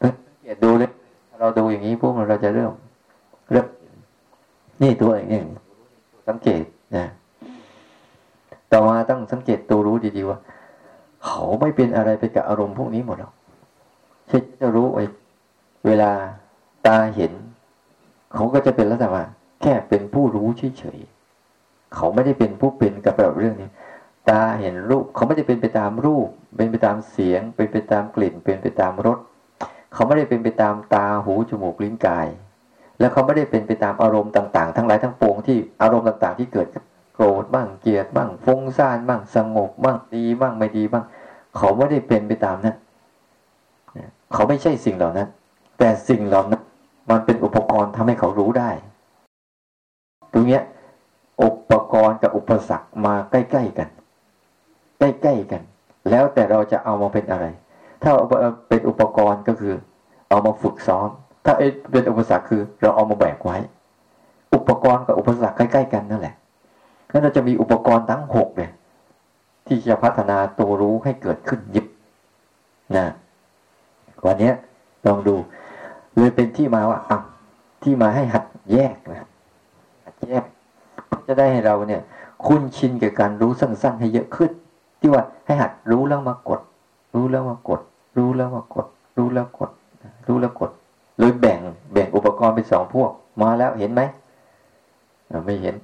สังเกตดูเลยเราดูอย่างนี้พวกเราจะเริ่มเริ่มนี่ตัวเองสังเกต นะต่อมาต้องสังเกตตัวรู้ดีๆว่า เขาไม่เป็นอะไรไปกับอารมณ์พวกนี้หมดหรอกเช่นจะรู้ไอ้เวลาตาเห็น เขาก็จะเป็นลักษณะว่าแค่เป็นผู้รู้เฉยๆเขาไม่ได้เป็นผู้เป็นกับแบบเรื่องนี้ ตาเห็นรูป เขาไม่ได้เป็นไปตามรูป เป็นไปตามเสียง เป็นไปตามกลิ่น เป็นไปตามรสเขาไม่ได้เป็นไปตามตาหูจมูกลิ้นกาย แล้วเขาไม่ได้เป็นไปตามอารมณ์ต่างๆ ทั้งหลายทั้งปวงที่อารมณ์ต่างๆ ที่เกิดโกรธบ้างเกลียดบ้างฟุ้งซ่านบ้างสงบบ้างดีบ้างไม่ดีบ้าง เขาไม่ได้เป็นไปตามนั้นเขาไม่ใช่สิ่งเหล่านั้น แต่สิ่งเหล่านั้นมันเป็นอุปกรณ์ทำให้เขารู้ได้ ตรงเนี้ยอุปกรณ์กับอุปสรรคมาใกล้ๆกัน ใกล้ๆกัน แล้วแต่เราจะเอามาเป็นอะไร ถ้าเป็นอุปกรณ์ก็คือ เอามาฝึกซ้อม ถ้าเป็นอุปสรรคคือ เราเอามาแบกไว้ อุปกรณ์กับอุปสรรคใกล้ ๆ กันนั่นแหละงั้นเราจะมีอุปกรณ์ทั้งหกเนี่ยที่จะพัฒนาตัวรู้ให้เกิดขึ้นยิบนะวันนี้ลองดู เลยเป็นที่มาว่าอะที่มาให้หัดแยกนะหัดแยกจะได้ให้เราเนี่ย คุ้นชินกับการรู้สั้นๆให้เยอะขึ้น ที่ว่าให้หัดรู้แล้วมากด รู้แล้วมากด รู้แล้วมากด รู้แล้วกด รู้แล้วกด เลยแบ่งแบ่งอุปกรณ์เป็นสองพวก มาแล้วเห็นไหมไม่เห็น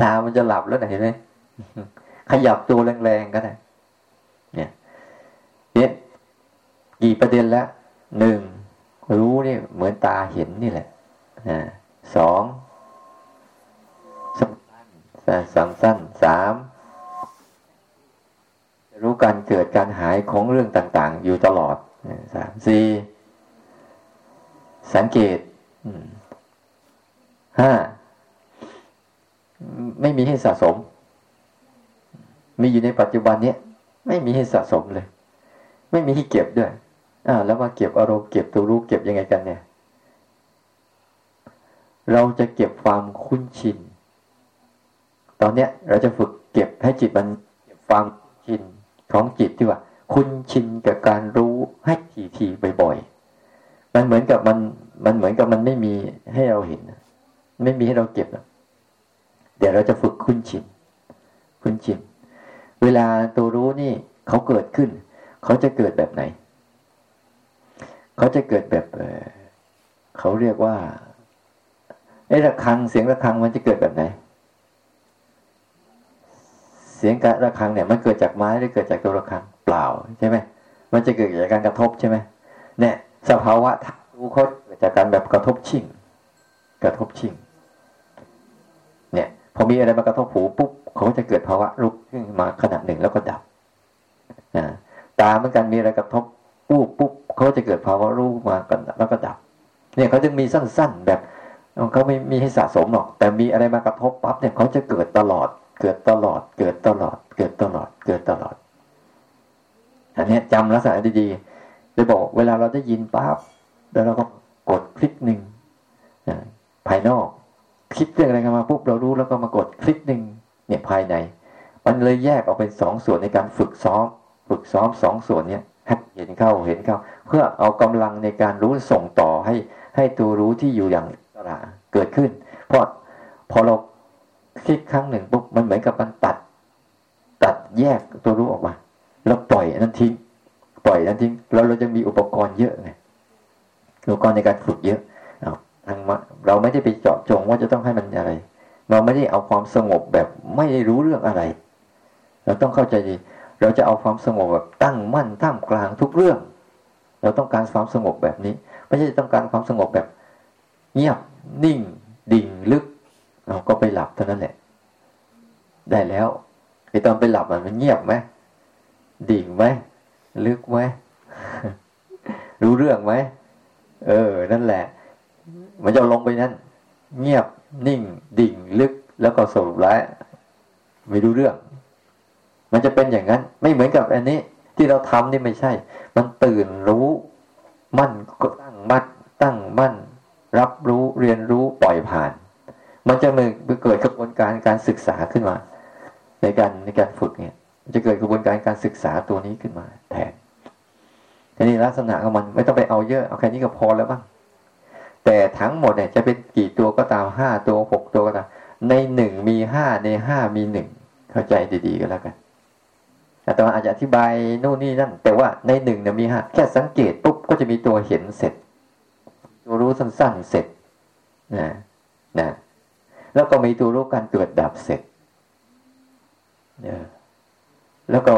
ตามันจะหลับแล้วนะเห็นไหมขยับตัวแรงๆก็ได้เนี่ยเนี่ยกี่ประเด็นแล้วหนึ่งรู้นี่เหมือนตาเห็นนี่แหละสองสั้นสามสั้นสามรู้การเกิดการหายของเรื่องต่าง ๆ อยู่ตลอดสามสี่ สังเกตห้าไม่มีให้สะสม มีอยู่ในปัจจุบันเนี้ยไม่มีให้สะสมเลย ไม่มีให้เก็บด้วยอ่าแล้วมาเก็บอารมณ์เก็บตัวรู้เก็บยังไงกันเนี่ย เราจะเก็บความคุ้นชิน ตอนเนี้ย เราจะฝึกเก็บให้จิตมันความชินของจิตที่ว่า คุ้นชินกับการรู้ให้ทีๆบ่อยๆ มันเหมือนกับมัน มันเหมือนกับมันไม่มีให้เราเห็น ไม่มีให้เราเก็บเดี๋ยวเราจะฝึกคุ้นชิน คุ้นชิน เวลาตัวรู้นี่เขาเกิดขึ้น เขาจะเกิดแบบไหน เขาจะเกิดแบบเขาเรียกว่าไอ้ระฆังเสียงระฆังมันจะเกิดแบบไหน เสียงกระฆังเนี่ย มันเกิดจากไม้หรือเกิดจากตัวระฆังเปล่าใช่ไหมมันจะเกิดจากการกระทบใช่ไหมเนี่ย สภาวะทัรู้เขาเกิดจากการแบบกระทบชิ่ง กระทบชิ่ง เนี่ย พอมีอะไรมากระทบหูปุ๊บเขาจะเกิดภาวะลุกขึ้นมาขนาดหนึ่งแล้วก็ดับนะตาเหมือนกันมีอะไรกระทบปุ๊บปุ๊บเขาจะเกิดภาวะรู้มากันแล้วก็ดับ เนี่ยเขาจะมีสั้นๆแบบเขาไม่มีให้สะสมหรอก แต่มีอะไรมากระทบปั๊บเนี่ยเขาจะเกิดตลอด เกิดตลอด เกิดตลอด เกิดตลอด เกิดตลอด อันนี้จำลักษณะดีๆ เลยบอกเวลาเราได้ยินปั๊บแล้วเราก็กดคลิกหนึ่งภายนอกคิดเรื่องอะไรกันมาปุ๊บเรารู้แล้วก็มากดคลิกหนึ่งเนี่ยภายใน มันเลยแยกออกเป็นสองส่วนในการฝึกซ้อม ฝึกซ้อมสองส่วนเนี้ยเห็นเข้าเห็นเข้า เพื่อเอากำลังในการรู้ส่งต่อให้ให้ตัวรู้ที่อยู่อย่างตระเกิดขึ้น เพราะพอเราคิดครั้งหนึ่งปุ๊บมันเหมือนกับมันตัด ตัดแยกตัวรู้ออกมา แล้วปล่อยนั้นทิ้ง ปล่อยนั้นทิ้งแล้วเราจะมีอุปกรณ์เยอะไงอุปกรณ์ในการฝึกเยอะเราไม่ได้ไปเจาะจงว่าจะต้องให้มันอะไร เราไม่ได้เอาความสงบแบบไม่ได้รู้เรื่องอะไร เราต้องเข้าใจดีเราจะเอาความสงบแบบตั้งมั่นท่ามกลางทุกเรื่อง เราต้องการความสงบแบบนี้ ไม่ใช่ต้องการความสงบแบบ เงียบนิ่ง ดิ่งลึก เราก็ไปหลับเท่านั้นแหละ ได้แล้วไอตอนไปหลับมันเงียบไหมดิ่งไหม ลึกไหมรู้เรื่องไหมเออ นั่นแหละ มันจะลงไปนั้น เงียบนิ่ง ดิ่งลึกแล้วก็สรุปแล้วไม่รู้เรื่อง มันจะเป็นอย่างนั้น ไม่เหมือนกับอันนี้ ที่เราทำนี่ไม่ใช่ มันตื่นรู้ มั่นก็ตั้งมั่นตั้งมั่น รับรู้เรียนรู้ปล่อยผ่าน มันจะมือเกิดกระบวนการการศึกษาขึ้นมา ในการในการฝึกเนี่ย จะเกิดกระบวนการการศึกษาตัวนี้ขึ้นมาแทนทีนี้ลักษณะของมันไม่ต้องไปเอาเยอะเอาแค่นี้ก็พอแล้วบ้างแต่ทั้งหมดเนี่ยจะเป็นกี่ตัวก็ตามห้าตัวหกตัวก็ตามในหนึ่งมีห้าในห้ามีหนึ่งเข้าใจดีๆก็แล้วกันอาตมาอาจจะอธิบายนู่นนี่นั่น แต่ว่าในหนึ่งเนี่ยมีฮะแค่สังเกตปุ๊บก็จะมีตัวเห็นเสร็จ ตัวรู้สั้นๆเสร็จนะนะแล้วก็มีตัวรู้การเกิดดับเสร็จเนี่ย แล้วก็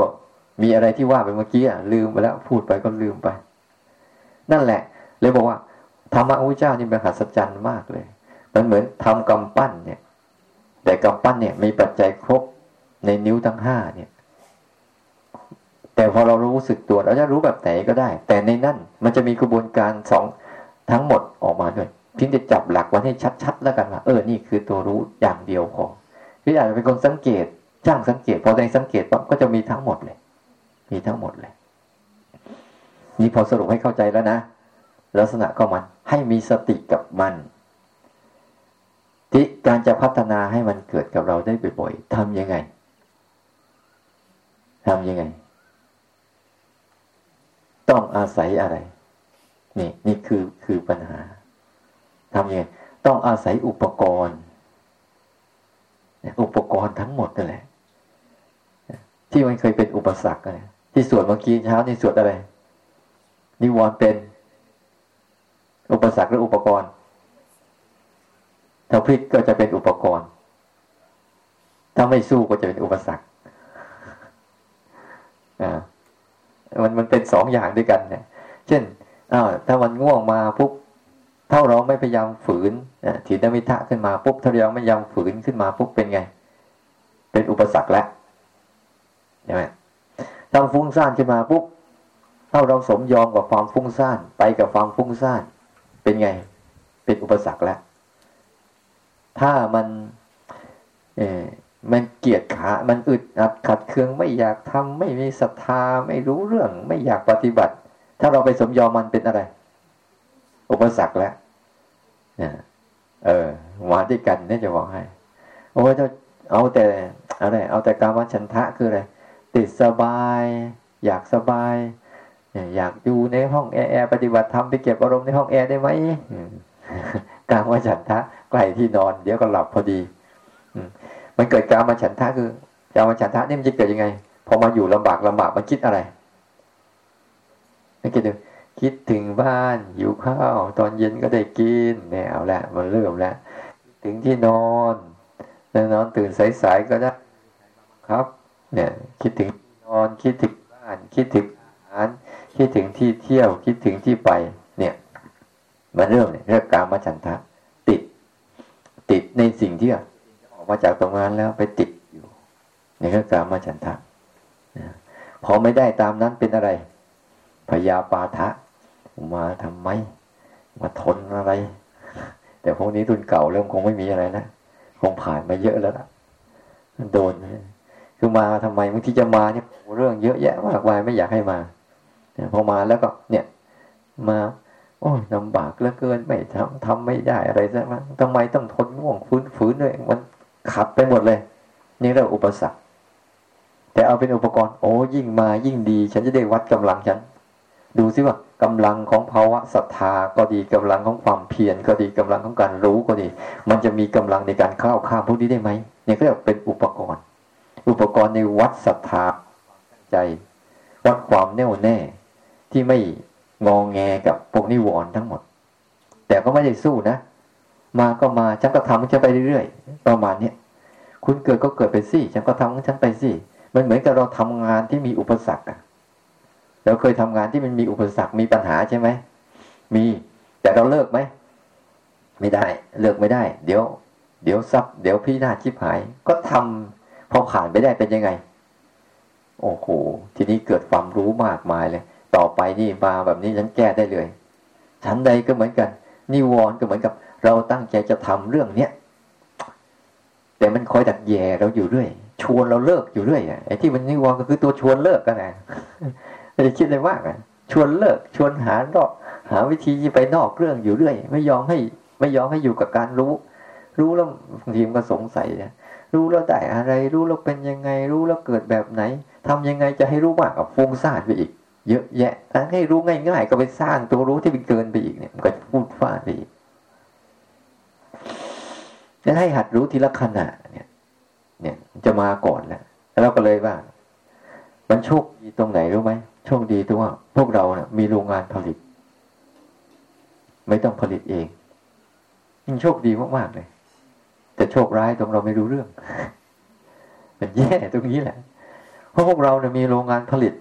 มีอะไรที่ว่าไปเมื่อกี้อะลืมไปแล้วพูดไปก็ลืมไป นั่นแหละ เลยบอกว่าธรรมะพระเจ้านี่เป็นหัศจรรย์มากเลย มันเหมือนทำกำปั้นเนี่ย แต่กำปั้นเนี่ยมีปัจจัยครบในนิ้วทั้งห้าเนี่ย แต่พอเรารู้สึกตัวเราจะรู้แบบไหนก็ได้ แต่ในนั่นมันจะมีกระบวนการสองทั้งหมดออกมาด้วยเพียงจะจับหลักไว้ให้ชัดๆแล้วกันว่าเออนี่คือตัวรู้อย่างเดียวพอพี่อาจจะเป็นคนสังเกต จ้างสังเกต พอในสังเกตปั๊บก็จะมีทั้งหมดเลย มีทั้งหมดเลย นี่พอสรุปให้เข้าใจแล้วนะลักษณะก็มันให้มีสติกับมันที่การจะพัฒนาให้มันเกิดกับเราได้บ่อยๆทำยังไงทำยังไง ต้องอาศัยอะไร นี่นี่คือคือปัญหาทำยังไง ต้องอาศัยอุปกรณ์ อุปกรณ์ทั้งหมดนั่นแหละ ที่มันเคยเป็นอุปสรรคนะที่สวดเมื่อกี้เช้านี่สวดอะไร นิวรณ์เป็น อุปสรรคหรืออุปกรณ์ถ้าพลิกก็จะเป็นอุปกรณ์ ถ้าไม่สู้ก็จะเป็นอุปสรรคอ่ามันมันเป็นสองอย่างด้วยกันเนี่ยเช่นอ้าวถ้ามันง่วงมาปุ๊บถ้าเราไม่พยายามฝืนถีนมิทะขึ้นมาปุ๊บถ้าเราไม่พยายามฝืนขึ้นมาปุ๊บเป็นไง เป็นอุปสรรคแล้ว ใช่ไหมถ้าฟุ้งซ่านขึ้นมาปุ๊บถ้าเราสมยอมกับความฟุ้งซ่านไปกับความฟุ้งซ่านเป็นไง เป็นอุปสรรคแล้วถ้ามันเออมันเกียดขา มันอึดอัดขัดเคืองไม่อยากทำไม่มีศรัทธาไม่รู้เรื่อง ไม่อยากปฏิบัติ ถ้าเราไปสมยอมมันเป็นอะไร อุปสรรคแล้วเนี่ยเออมาด้วยกันเนี่ยจะบอกให้โอ้ยจะเอาแต่อะไรเอาแต่การวัชันทะคืออะไร ติดสบาย อยากสบายอยากอยู่ในห้องแอร์ปฏิบัติธรรมไปเก็บอารมณ์ในห้องแอร์ได้ไหมการวัชันทะใกล้ที่นอน เดี๋ยวก็หลับพอดีมันเกิดการมาฉันทะคือการมาฉันทะนี่มันจะเกิดยังไง พอมาอยู่ลำบากลำบากมันคิดอะไรมันคิดดูคิดถึงบ้านอยู่ข้าวตอนเย็นก็ได้กินเนี่ยเอาละมันเริ่มแล้วถึงที่นอนนอนตื่นสายๆก็ได้ครับ เนี่ยคิดถึงนอนคิดถึงบ้าน คิดถึงอาหาร คิดถึงที่เที่ยว คิดถึงที่ไป เนี่ยมันเริ่มเนี่ยเรื่องการมาฉันทะติด ติดในสิ่งที่ออกมาจากตรงนั้นแล้วไปติดอยู่ในเรื่องกามาฉันทะพอไม่ได้ตามนั้นเป็นอะไรพยาปาทะมาทำไม มาทนอะไร แต่พวกนี้รุ่นเก่าเริ่มคงไม่มีอะไรนะคงผ่านมาเยอะแล้วนะโดน คือมาทำไมบางทีจะมาเนี่ยเรื่องเยอะแยะมากมายไม่อยากให้มาพอมาแล้วก็เนี่ยมา โอ้ยลำบากเหลือเกินไม่ทำทำไม่ได้อะไรซะมั้งทำไมต้องทนง่วงฟื้นฝืนด้วยมันขับไปหมดเลย นี่เรียกอุปสรรค แต่เอาเป็นอุปกรณ์ โอ้ยิ่งมายิ่งดี ฉันจะได้วัดกำลังฉัน ดูซิว่ากำลังของภาวะศรัทธาก็ดีกำลังของความเพียรก็ดีกำลังของการรู้ก็ดี มันจะมีกำลังในการเข้าข้ามพวกนี้ได้ไหมนี่ก็เรียกเป็นอุปกรณ์ อุปกรณ์ในวัดศรัทธาใจ วัดความแน่วแน่ที่ไม่งองแงกับพวกนิวรณ์ทั้งหมด แต่ก็ไม่ได้สู้นะ มาก็มาฉันก็ทำของฉันไปเรื่อยๆประมาณเนี้ยคุณเกิดก็เกิดไปสิฉันก็ทำของฉันไปสิมันเหมือนกับเราทำงานที่มีอุปสรรคอะเราเคยทำงานที่มันมีอุปสรรคมีปัญหาใช่ไหมมีแต่เราเลิกไหมไม่ได้ เลิกไม่ได้ เดี๋ยว เดี๋ยวซับเดี๋ยวพี่หน้าชิบหาย ก็ทำพอผ่านไปได้เป็นยังไง โอ้โหทีนี้เกิดความรู้มากมายเลย ต่อไปนี่มาแบบนี้ฉันแก้ได้เลยฉันใดก็เหมือนกัน นิวรณ์ก็เหมือนกับ เราตั้งใจจะทำเรื่องเนี้ยแต่มันคอยดักแย่เราอยู่เรื่อยชวนเราเลิกอยู่เรื่อยไอ้ที่มันนิวรณ์ก็คือตัวชวนเลิกกันนะไม่ได้คิดอะไรมากอะชวนเลิกชวนหานอกหาวิธีไปนอกเรื่องอยู่เรื่อย ไม่ยอมให้ ไม่ยอมให้อยู่กับการรู้ รู้แล้วบางทีมันก็สงสัยนะ รู้แล้วได้อะไร รู้แล้วเป็นยังไง รู้แล้วเกิดแบบไหนทำยังไงจะให้รู้มากกับฟุ้งซ่านไปอีก เยอะแยะถ้าให้รู้ง่ายๆก็ไปสร้างตัวรู้ที่เป็นเกินไปอีกเนี่ยมันก็ฟุ้งซ่านไปอีกนั้นให้หัดรู้ทีละขณะเนี่ย เนี่ยจะมาก่อนแล้วแล้วเราก็เลยว่า มันโชคดีตรงไหนรู้ไหมโชคดีตรงว่า พวกเราเนี่ยมีโรงงานผลิต ไม่ต้องผลิตเองมันโชคดีมากๆเลย แต่โชคร้ายตรงเราไม่รู้เรื่อง มันแย่ตรงนี้แหละ เพราะพวกเราเนี่ยมีโรงงานผลิต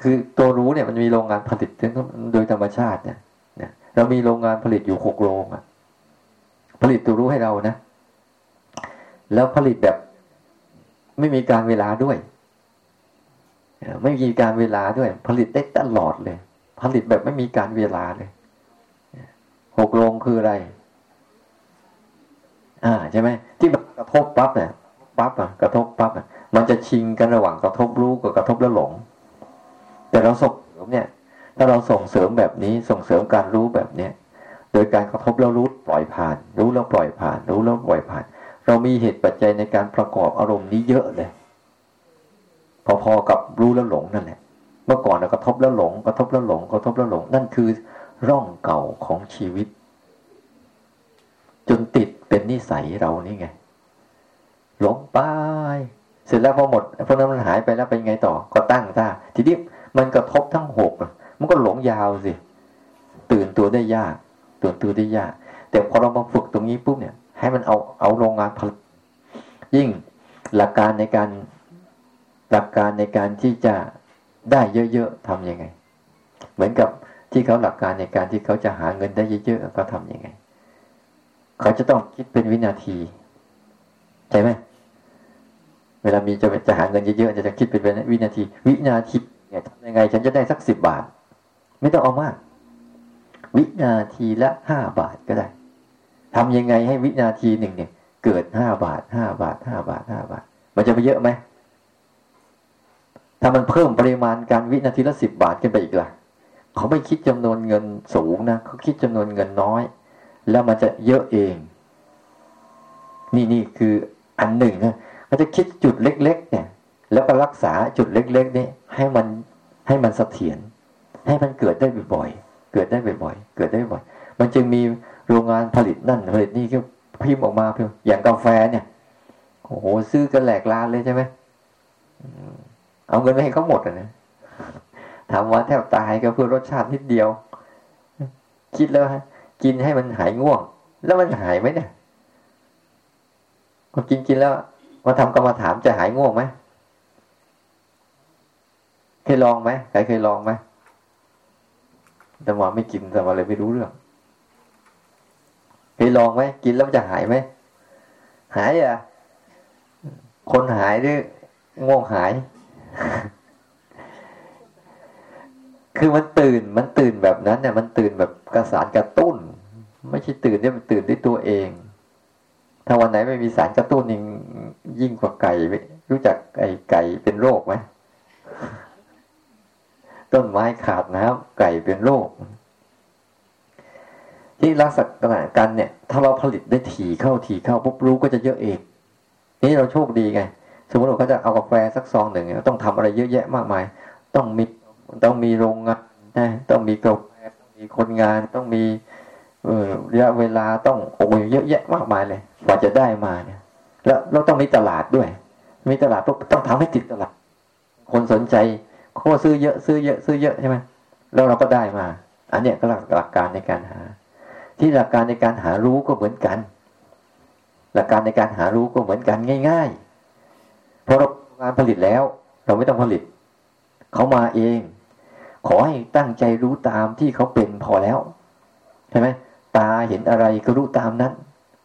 คือตัวรู้เนี่ยมันมีโรงงานผลิตโดยธรรมชาติเนี่ยเรามีโรงงานผลิตอยู่หกโรงอะผลิตตัวรู้ให้เรานะ แล้วผลิตแบบไม่มีการเวลาด้วยไม่มีการเวลาด้วย ผลิตได้ตลอดเลย ผลิตแบบไม่มีการเวลาเลยหกโรงคืออะไร อ่าใช่ไหมที่แบบกระทบปั๊บเนี่ยปั๊บอะกระทบปั๊บอะมันจะชิงกันระหว่างกระทบรู้กับกระทบแล้วหลง แต่เราส่งเสริมเนี่ย ถ้าเราส่งเสริมแบบนี้ส่งเสริมการรู้แบบเนี้ยโดยการกระทบแล้วรู้ปล่อยผ่าน รู้แล้วปล่อยผ่าน รู้แล้วปล่อยผ่าน เรามีเหตุปัจจัยในการประกอบอารมณ์นี้เยอะเลย พอๆกับรู้แล้วหลงนั่นแหละเมื่อก่อนเรากระทบแล้วหลง กระทบแล้วหลง กระทบแล้วหลง นั่นคือร่องเก่าของชีวิต นนิสัยเรานี่ไงหลงไป เสร็จแล้วพอหมดพวกนั้นมันหายไปแล้วเป็นไงต่อ ก็ตั้งท่าทีนี้มันกระทบทั้งหกมันก็หลงยาวสิ ตื่นตัวได้ยาก ตื่นตัวได้ยาก แต่พอเรามาฝึกตรงนี้ปุ๊บเนี่ย ให้มันเอาเอาโรงงานผลยิ่งหลักการในการหลักการในการที่จะได้เยอะๆทำยังไง เหมือนกับที่เขาหลักการในการที่เขาจะหาเงินได้เยอะๆเขาทำยังไง เขาจะต้องคิดเป็นวินาทีใช่ไหมเวลามีจะจะหาเงินเยอะๆจะจะคิดเป็นวินาที วินาทีเนี่ยทำยังไง ฉันจะได้สักสิบบาท ไม่ต้องเอามาก วินาทีละห้าบาทก็ได้ทำยังไงให้วินาทีหนึ่งเนี่ย เกิดห้าบาทห้าบาทห้าบาทห้าบาท มันจะไปเยอะไหมถ้ามันเพิ่มปริมาณการวินาทีละสิบบาทขึ้นไปอีกล่ะเขาไม่คิดจำนวนเงินสูงนะเขาคิดจำนวนเงินน้อย แล้วมันจะเยอะเอง นี่นี่คืออันหนึ่งนะเขาจะคิดจุดเล็ก ๆ เนี่ย แล้วก็รักษาจุดเล็กๆนี่ให้มันให้มันเสถียรให้มันเกิดได้บ่อยๆเกิดได้บ่อยๆเกิดได้บ่อยมันจึงมีโรงงานผลิตนั่นผลิตนี่ก็พิมพ์ออกมาเพียงอย่างกาแฟเนี่ยโอ้โหซื้อกันแหลกลานเลยใช่ไหมเอาเงินไปให้เขาหมดอะนะถามว่าแทบตายก็เพื่อรสชาตินิดเดียว คิดแล้วฮะ กินให้มันหายง่วง แล้วมันหายไหมเนี่ยพอกินกินแล้วมาทำกรรมฐานจะหายง่วงไหมเคยลองไหมใครเคยลองไหมแต่ว่าไม่กินแต่ว่าเลยไม่รู้เรื่องเคยลองไหมกินแล้วจะหายไหมหายอะคนหายหรือง่วงหาย คือมันตื่นมันตื่นแบบนั้นเนี่ยมันตื่นแบบกระสานกระตุ้น ไม่ใช่ตื่นเนี่ยมันตื่นด้วยตัวเอง ถ้าวันไหนไม่มีสารกระตุ้นยิ่งยิ่งกว่าไก่รู้จักไก่ไก่เป็นโรคไหมต้นไม้ขาดน้ำไก่เป็นโรคที่ลักษณะกันเนี่ย ถ้าเราผลิตได้ถี่เข้าถี่เข้าปุ๊บรู้ก็จะเยอะเองนี่เราโชคดีไง สมมติเราก็จะเอากาแฟสักซองหนึ่งต้องทำอะไรเยอะแยะมากมาย ต้องมี ต้องมีโรงงานนะต้องมีกาแฟต้องมีคนงานต้องมีระยะเวลาต้องโอ้ยเยอะแยะมากมายเลยกว่าจะได้มาเนี่ย แล้วเราต้องมีตลาดด้วย มีตลาดต้องทำให้ติดตลาด คนสนใจโคซื้อเยอะซื้อเยอะซื้อเยอะใช่ไหมแล้วเราก็ได้มา อันเนี้ยก็หลักหลักการในการหา ที่หลักการในการหารู้ก็เหมือนกัน หลักการในการหารู้ก็เหมือนกันง่ายๆพอเรางานผลิตแล้ว เราไม่ต้องผลิตเขามาเอง ขอให้ตั้งใจรู้ตามที่เขาเป็นพอแล้วใช่ไหมตาเห็นอะไรก็รู้ตามนั้น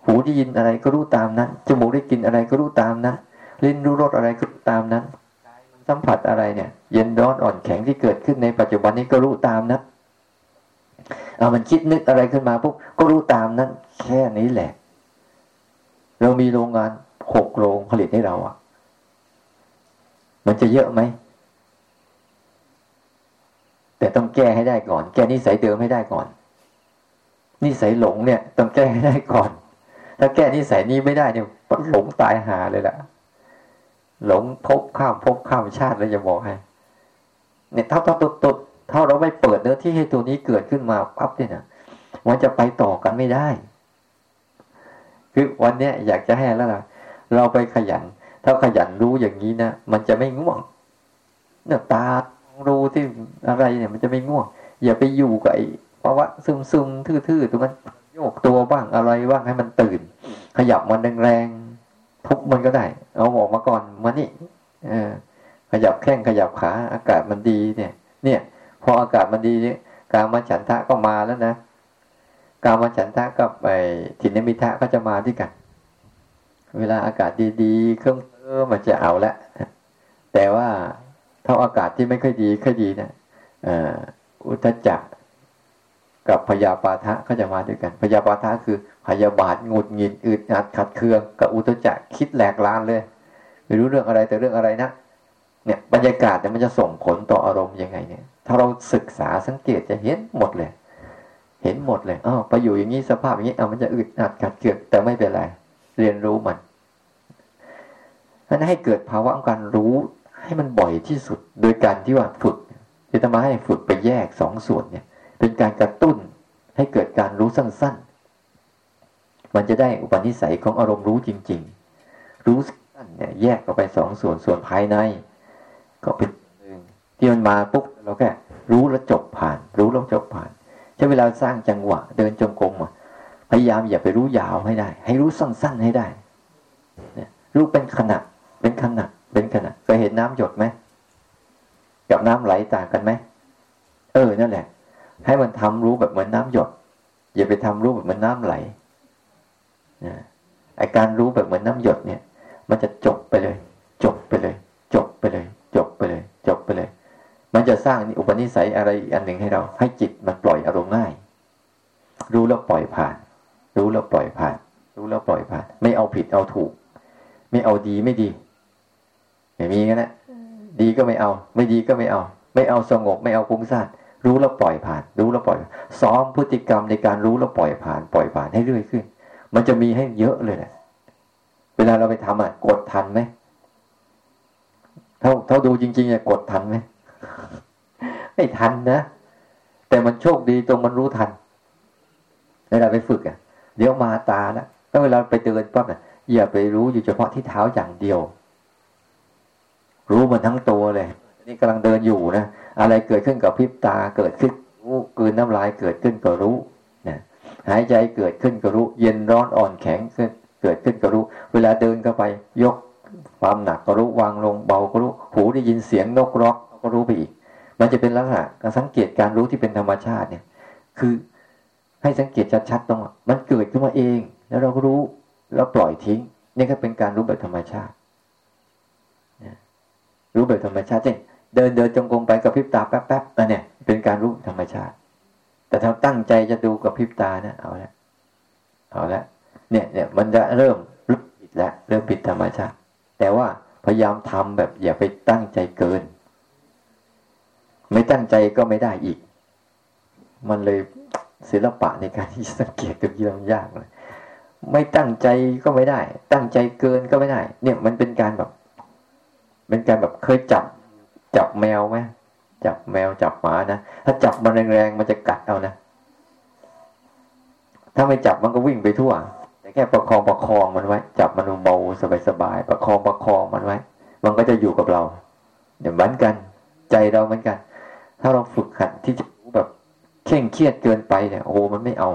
หูได้ยินอะไรก็รู้ตามนั้นจมูกได้กินอะไรก็รู้ตามนั้นลิ้นรู้รสอะไรก็รู้ตามนั้นสัมผัสอะไรเนี่ย เย็นร้อนอ่อนแข็งที่เกิดขึ้นในปัจจุบันนี้ก็รู้ตามนั้นเอามันคิดนึกอะไรขึ้นมาปุ๊บก็รู้ตามนั้น แค่นี้แหละ เรามีโรงงานหกโรงผลิตให้เราอะ มันจะเยอะไหม แต่ต้องแก้ให้ได้ก่อน แก้นิสัยเดิมให้ได้ก่อน นิสัยหลงเนี่ย ต้องแก้ให้ได้ก่อน ถ้าแก้นิสัยนี้ไม่ได้เนี่ยหลงตายหาเลยล่ะ หลงพบข้ามพบข้ามชาติเลยจะบอกให้ เนี่ยถ้าถ้าตุดตุดถ้าเราไม่เปิดเนื้อที่ให้ตัวนี้เกิดขึ้นมาปั๊บเนี่ยนะมันจะไปต่อกันไม่ได้ คือวันเนี้ยอยากจะให้แล้วล่ะ เราไปขยัน ถ้าขยันรู้อย่างนี้นะมันจะไม่ง่วงเนี่ยตา รู้ที่อะไรเนี่ยมันจะไม่ง่วง อย่าไปอยู่กับไอ้ภาวะซึมซึมทื่อๆตรงนั้นโยกตัวบ้างอะไรบ้างให้มันตื่น ขยับมันแรงๆทุบมันก็ได้ เอาออกมาก่อนมานี่เออ ขยับแข้งขยับขา อากาศมันดีเนี่ย เนี่ย พออากาศมันดีเนี่ยการมาฉันทะก็มาแล้วนะการมาฉันทะกับไอ้ถินมิทะก็จะมาด้วยกัน เวลาอากาศดีๆเครื่องเออมันจะเอาละแต่ว่า ถ้าอากาศที่ไม่ค่อยดีค่อยดีนะอุทจักกับพยาปาทะก็จะมาด้วยกัน พยาปาทะคือพยาบาทงุดหงิดอึดอัดขัดเคืองกับอุทจักคิดแหลกลานเลยไม่รู้เรื่องอะไรแต่เรื่องอะไรนะเนี่ยบรรยากาศเนี่ยมันจะส่งผลต่ออารมณ์ยังไงเนี่ย ถ้าเราศึกษาสังเกตจะเห็นหมดเลย เห็นหมดเลยอ้าวไปอยู่อย่างนี้สภาพอย่างนี้เอามันจะอึดอัดขัดเคืองแต่ไม่เป็นไรเรียนรู้มันนั้นให้เกิดภาวะของการรู้ ให้มันบ่อยที่สุด โดยการที่ว่าฝึกจะมาให้ฝึกไปแยกสองส่วนเนี่ย เป็นการกระตุ้นให้เกิดการรู้สั้น ๆ มันจะได้อุปนิสัยของอารมณ์รู้จริง ๆ รู้สั้นเนี่ยแยกออกไปสองส่วนส่วนภายใน ก็เป็นหนึ่งที่มันมาปุ๊บเราแค่รู้แล้วจบผ่าน รู้แล้วจบผ่านใช้เวลาสร้างจังหวะ เดินจงกรมพยายามอย่าไปรู้ยาวให้ได้ ให้รู้สั้น ๆให้ได้เนี่ยรู้เป็นขณะเป็นขณะ เป็นขณะเคยเห็นน้ำหยดไหมกับน้ำไหลต่างกันไหมเออนั่นแหละ ให้มันทำรู้แบบเหมือนน้าหยด อย่าไปทำรู้แบบเหมือนน้าไหลนะไอการรู้แบบเหมือนน้าหยดเนี่ย มันจะจบไปเลย จบไปเลย จบไปเลย จบไปเลย จบไปเลย มันจะสร้างอุปนิสัยอะไรอันหนึ่งให้เรา ให้จิตมันปล่อยอารมณ์ง่าย รู้แล้วปล่อยผ่าน รู้แล้วปล่อยผ่าน รู้แล้วปล่อยผ่าน ไม่เอาผิดเอาถูก ไม่เอาดีไม่ดี อย่างนี้นะดีก็ไม่เอา ไม่ดีก็ไม่เอา ไม่เอาสงบไม่เอาฟุ้งซ่านรู้แล้วปล่อยผ่าน รู้แล้วปล่อย ซ้อมพฤติกรรมในการรู้แล้วปล่อยผ่าน ปล่อยผ่านให้เรื่อยขึ้น มันจะมีให้เยอะเลยแหละเวลาเราไปทำอะกดทันไหมเท่าเท่าดูจริงๆอะกดทันไหมไม่ทันนะแต่มันโชคดีตรงมันรู้ทันเวลาไปฝึกอะเดี๋ยวมาตาแล้วถ้าเวลาไปเดินปั๊บอะอย่าไปรู้อยู่เฉพาะที่เท้าอย่างเดียว รู้มันทั้งตัวเลย นี่กำลังเดินอยู่นะ อะไรเกิดขึ้นกับพริบตา เกิดขึ้นรู้กืนน้ำลายเกิดขึ้นก็รู้นะหายใจเกิดขึ้นก็รู้ เย็นร้อนอ่อนแข็งขึ้นเกิดขึ้นก็รู้ เวลาเดินเข้าไป ยกความหนักก็รู้วางลงเบาก็รู้ หูได้ยินเสียงนกร้องก็รู้ไปอีก มันจะเป็นลักษณะการสังเกตการรู้ที่เป็นธรรมชาติเนี่ย คือให้สังเกตชัดๆตรงมันเกิดขึ้นมาเอง แล้วเราก็รู้แล้วปล่อยทิ้ง นี่ก็เป็นการรู้แบบธรรมชาติ รู้แบบธรรมชาติเช่นเดินเดินจงกรมไปกับพริบตาแป๊บแป๊บอันเนี่ย เป็นการรู้ธรรมชาติ แต่ถ้าตั้งใจจะดูกับพริบตานะเอาละเอาละเนี่ยเนี่ยมันจะเริ่มรู้ผิดแล้วเริ่มผิดธรรมชาติ แต่ว่าพยายามทำแบบอย่าไปตั้งใจเกิน ไม่ตั้งใจก็ไม่ได้อีก มันเลยศิลปะในการที่สังเกตตรงนี้มันยากเลยไม่ตั้งใจก็ไม่ได้ ตั้งใจเกินก็ไม่ได้ เนี่ยมันเป็นการแบบ เป็นการแบบเคยจับจับแมวไหมจับแมวจับหมานะถ้าจับมันแรงๆมันจะกัดเอานะถ้าไม่จับมันก็วิ่งไปทั่ว แต่แค่ประคองประคองมันไว้ จับมันเบาสบายๆประคองประคองมันไว้ มันก็จะอยู่กับเราเดี๋ยวเหมือนกัน ใจเราเหมือนกัน ถ้าเราฝึกขัดที่จะแบบเข่งเครียดเกินไปเนี่ยโอ้มันไม่เอา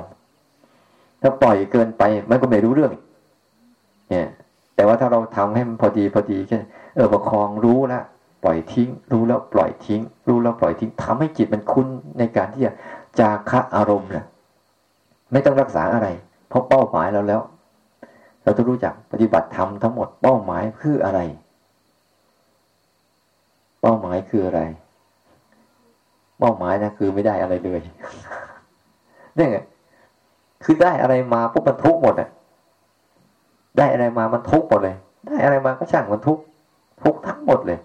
ถ้าปล่อยเกินไปมันก็ไม่รู้เรื่อง เนี่ย แต่ว่าถ้าเราทำให้มันพอดีพอดีแค่ เออประคองรู้แล้วปล่อยทิ้ง รู้แล้วปล่อยทิ้ง รู้แล้วปล่อยทิ้งทำให้จิตมันคุ้นในการที่จะจาคะอารมณ์เนี่ยไม่ต้องรักษาอะไร เพราะเป้าหมายเราแล้ว เราต้องรู้จักปฏิบัติธรรมทั้งหมดเป้าหมายคืออะไร เป้าหมายคืออะไร เป้าหมายนะคือไม่ได้อะไรเลยเนี่ไงคือได้อะไรมาปุ๊บมันทุกหมดอะได้อะไรมามันทุกหมดเลย ได้อะไรมาก็ช่างมันทุก ทุกทั้งหมดเลย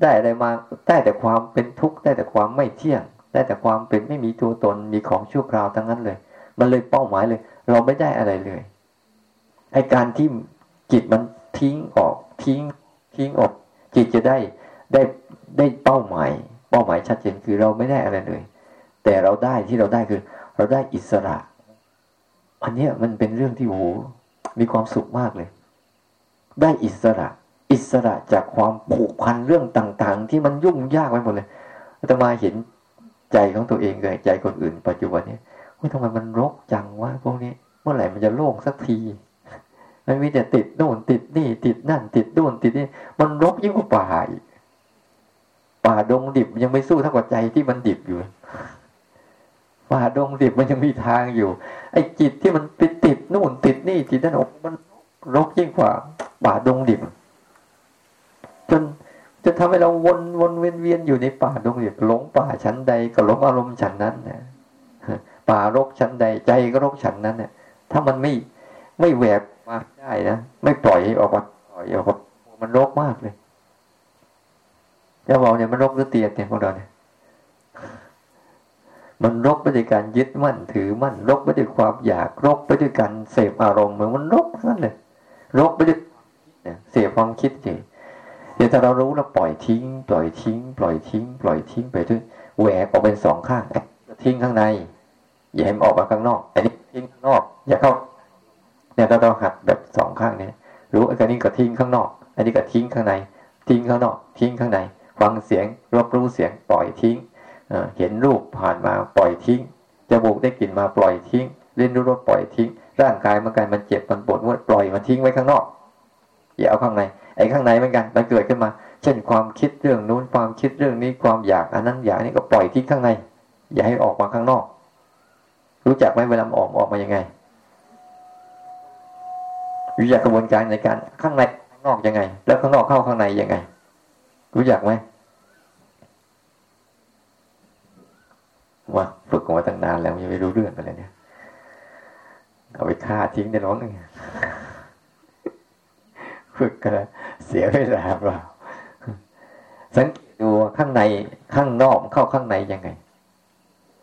ได้อะไรมาได้แต่ความเป็นทุกข์ได้แต่ความไม่เที่ยง ได้แต่ความเป็นไม่มีตัวตนมีของชั่วคราวทั้งนั้นเลย มันเลยเป้าหมายเลย เราไม่ได้อะไรเลยไอการที่จิตมันทิ้งออกทิ้งทิ้งออกจิตจะได้ได้ได้เป้าหมาย เป้าหมายชัดเจนคือเราไม่ได้อะไรเลย แต่เราได้ที่เราได้คือ เราได้อิสระ อันนี้มันเป็นเรื่องที่โหมีความสุขมากเลย ได้อิสระ อิสระจากความผูกพันเรื่องต่าง ๆ ที่มันยุ่งยากไปหมดเลยอาตมาเห็นใจของตัวเองเลยใจคนอื่น ปัจจุบันนี้ว่าทำไมมันรกจังวะพวกนี้ เมื่อไหร่มันจะโล่งสักทีมันมีแต่ติดโน่นติดนี่ ติดนั่น ติดโน่นติดนี่มันรกยิ่งกว่าป่าอีกป่าดงดิบยังไม่สู้เท่ากับใจที่มันดิบอยู่ป่าดงดิบมันยังมีทางอยู่ ไอ้จิตที่มันไปติดโน่นติดนี่ติดนั่นมันรกยิ่งกว่าป่าดงดิบ จนจะทำให้เราวนวนเวียนเวียนอยู่ในป่าดงเดิบหลงป่าชั้นใดก็หลงอารมณ์ชั้นนั้นนะป่ารกชั้นใดใจก็รกชั้นนั้นเนี่ยถ้ามันไม่ไม่แหวกมาได้นะไม่ปล่อยออกมาปล่อยออกมามันรกมากเลยจะบอกเนี่ยมันรกหรือเตียนเนี่ยพวกเราเนี่ยมันรกไปด้วยการยึดมั่นถือมั่นรกไปด้วยความอยากรกไปด้วยการเสพอารมณ์เหมือนมันรกนั่นเลยรกไปด้วยเสพความคิดเฉย เดี๋ยวถ้าเรารู้แล้วปล่อยทิ้ง ปล่อยทิ้ง ปล่อยทิ้ง ปล่อยทิ้งไปด้วยแหวกออกเป็นสองข้างทิ้งข้างใน อย่าให้มันออกมาข้างนอก อันนี้ทิ้งข้างนอก อย่าเข้า เนี่ยเราต้องหัดแบบสองข้างเนี่ยรู้อันนี้ก็ทิ้งข้างนอก อันนี้ก็ทิ้งข้างใน ทิ้งข้างนอก ทิ้งข้างใน ฟังเสียงรับรู้เสียง ปล่อยทิ้งเห็นรูปผ่านมาปล่อยทิ้งจมูกได้กลิ่นมาปล่อยทิ้งเล่นรู้รสปล่อยทิ้ง ร่างกายมันกันมันเจ็บมันปวดมันปล่อยมันทิ้งไว้ข้างนอก อย่าเอาข้างใน อ้ข้างในเหมือนกันมันเกิดขึ้นมา เช่นความคิดเรื่องนู้นความคิดเรื่องนี้ความอยากอันนั้นอยากนี่ก็ปล่อยทิ้งข้างใน อย่าให้ออกมาข้างนอก รู้จักไหมเวลาออกออกมายังไงรู้จักกระบวนการในการข้างในข้างนอกยังไง แล้วข้างนอกเข้าข้างในยังไง รู้จักไหมว่าฝึกมาตั้งนานแล้วยังไม่รู้เรื่องกันเลยเนี่ยเอาไปฆ่าทิ้งได้ร้องหนึ่ง ฝึกกันเสียเวลาเปล่าสังเกตดูข้างในข้างนอกเข้าข้างในยังไง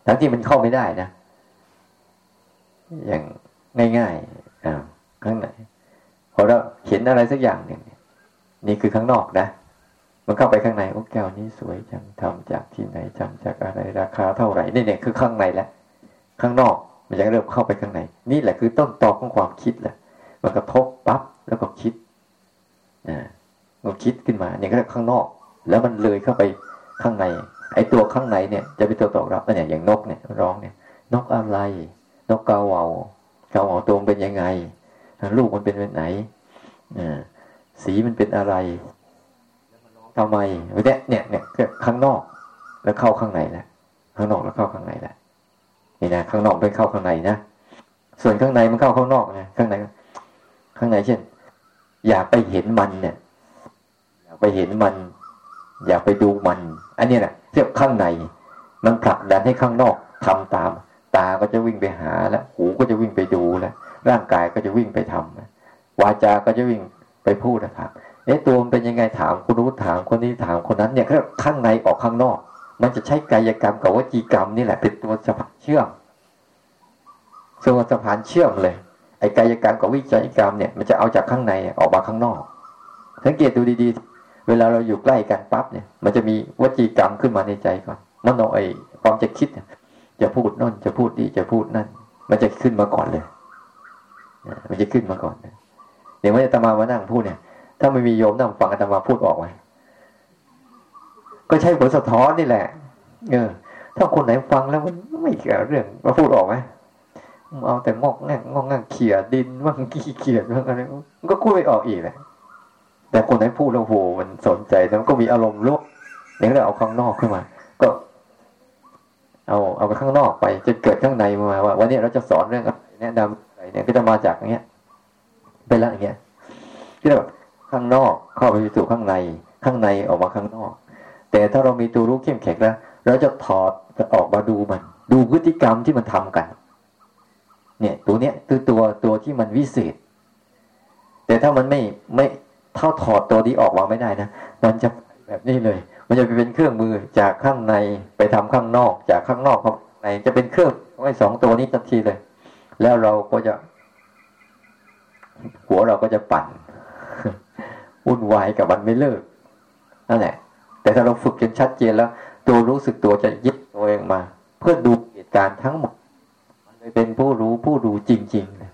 ทั้งที่มันเข้าไม่ได้นะ อย่างง่ายๆอ่าข้างในพอเราเห็นอะไรสักอย่างหนึ่งนี่คือข้างนอกนะ มันเข้าไปข้างในโอ้แก้วนี้สวยจังทำจากที่ไหนจำจากอะไรราคาเท่าไหร่นี่เนี่ยคือข้างในแล้วข้างนอกมันยังเริ่มเข้าไปข้างใน นี่แหละคือต้นตอของความคิดแหละมันกระทบปั๊บแล้วก็คิด นะมันคิดขึ้นมาเนี่ยก็เรียกข้างนอก แล้วมันเลยเข้าไปข้างใน ไอ้ตัวข้างในเนี่ย จะเป็นตัวตอบรับเนี่ยอย่างนกเนี่ยร้องเนี่ย นกอะไร นกกาเหวาเกาเหวาตัวเป็นยังไงลูกมันเป็นแบบไหนสีมันเป็นอะไรทำไมเนี่ยเนี่ยเนี่ยข้างนอกแล้วเข้าข้างในแล้วข้างนอกแล้วเข้าข้างในแล้วนี่นะข้างนอกไปเข้าข้างในนะส่วนข้างในมันเข้าข้างนอกไงข้างใน ข้างในเช่น อยากไปเห็นมันเนี่ยอยากไปเห็นมัน อยากไปดูมัน อันนี้แหละเรียกข้างใน มันผลักดันให้ข้างนอกทำตาม ตาก็จะวิ่งไปหาแล้วหูก็จะวิ่งไปดูแล้วร่างกายก็จะวิ่งไปทำวาจาก็จะวิ่งไปพูดนะครับเอ๊ะตัวมันเป็นยังไงถามคนรู้ถามคนนี้ถามคนนั้นเนี่ยข้างในออกข้างนอก มันจะใช้กายกรรมกับวจีกรรมนี่แหละเป็นตัวสะพานเชื่อมตัวสะพานเชื่อมเลย ไอ้กายกรรมกับวิจัยกรรมเนี่ยมันจะเอาจากข้างในออกมาข้างนอก สังเกตดูดีๆ เวลาเราอยู่ใกล้กันปั๊บเนี่ย มันจะมีวจีกรรมขึ้นมาในใจก่อนมโนไอ้ความจะคิดจะพูดนั่นจะพูดดีจะพูดนั่น มันจะขึ้นมาก่อนเลยมันจะขึ้นมาก่อนเดี๋ยวว่าจะตมามานั่งพูดเนี่ย ถ้าไม่มีโยมนั่งฟังอาตมาพูดออกไหมก็ใช่ผลสะท้อนนี่แหละ เออ ถ้าคนไหนฟังแล้วมันไม่เกี่ยวเรื่องมาพูดออกไหม เอาแต่งอกแงงอกแงงเขี่ยดินบ้างขี้เกียจบ้างอะไรก็พูดไม่ออกอีกแหละแต่คนไหนพูดแล้วโหมันสนใจแล้วก็มีอารมณ์ร่วมเนี่ยเราเอาข้างนอกขึ้นมา ก็ เอาเอาไปข้างนอกไปจนเกิดข้างในมาว่าวันนี้เราจะสอนเรื่องอะไรแนะนำอะไรเนี่ยก็จะมาจากอย่างเงี้ยเป็นละอย่างเงี้ยที่แบบข้างนอกเข้าไปสู่ข้างใน ข้างในออกมาข้างนอก แต่ถ้าเรามีตัวรู้เข้มแข็งแล้วเราจะถอดจะออกมาดูมัน ดูพฤติกรรมที่มันทำกัน เนี่ยตัวเนี้ยคือตัวตัวที่มันวิเศษ แต่ถ้ามันไม่ไม่เท่าถอดตัวนี้ออกมางไม่ได้นะมันจะแบบนี้เลย มันจะเป็นเครื่องมือจากข้างในไปทำข้างนอก จากข้างนอกเข้าในจะเป็นเครื่องไว้สองตัวนี้ทันทีเลย แล้วเราก็จะ หัวเราก็จะปั่นวุ่นวายกับมันไม่เลิกนั่นแหละ แต่ถ้าเราฝึกจนชัดเจนแล้ว ตัวรู้สึกตัวจะยึดตัวเองมา เพื่อดูเหตุการณ์ทั้งหมด เลยเป็นผู้รู้ผู้ดูจริงๆเลย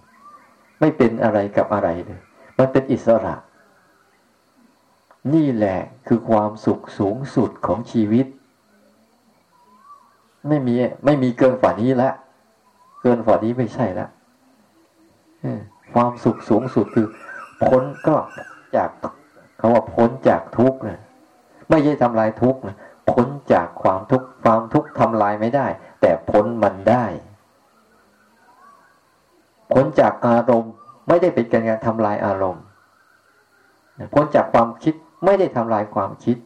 ไม่เป็นอะไรกับอะไรเลย มันเป็นอิสระ นี่แหละคือความสุขสูงสุดของชีวิต ไม่มีไม่มีเกินฝ่านี้ละ เกินฝ่านี้ไม่ใช่ละความสุขสูงสุดคือ พ้นก็จากเขาว่าพ้นจากทุกข์นะไม่ใช่ทำลายทุกข์นะพ้นจากความทุกข์ความทุกข์ทำลายไม่ได้ แต่พ้นมันได้ พ้นจากอารมณ์ ไม่ได้เป็นการทำลายอารมณ์พ้นจากความคิดไม่ได้ทำลายความคิด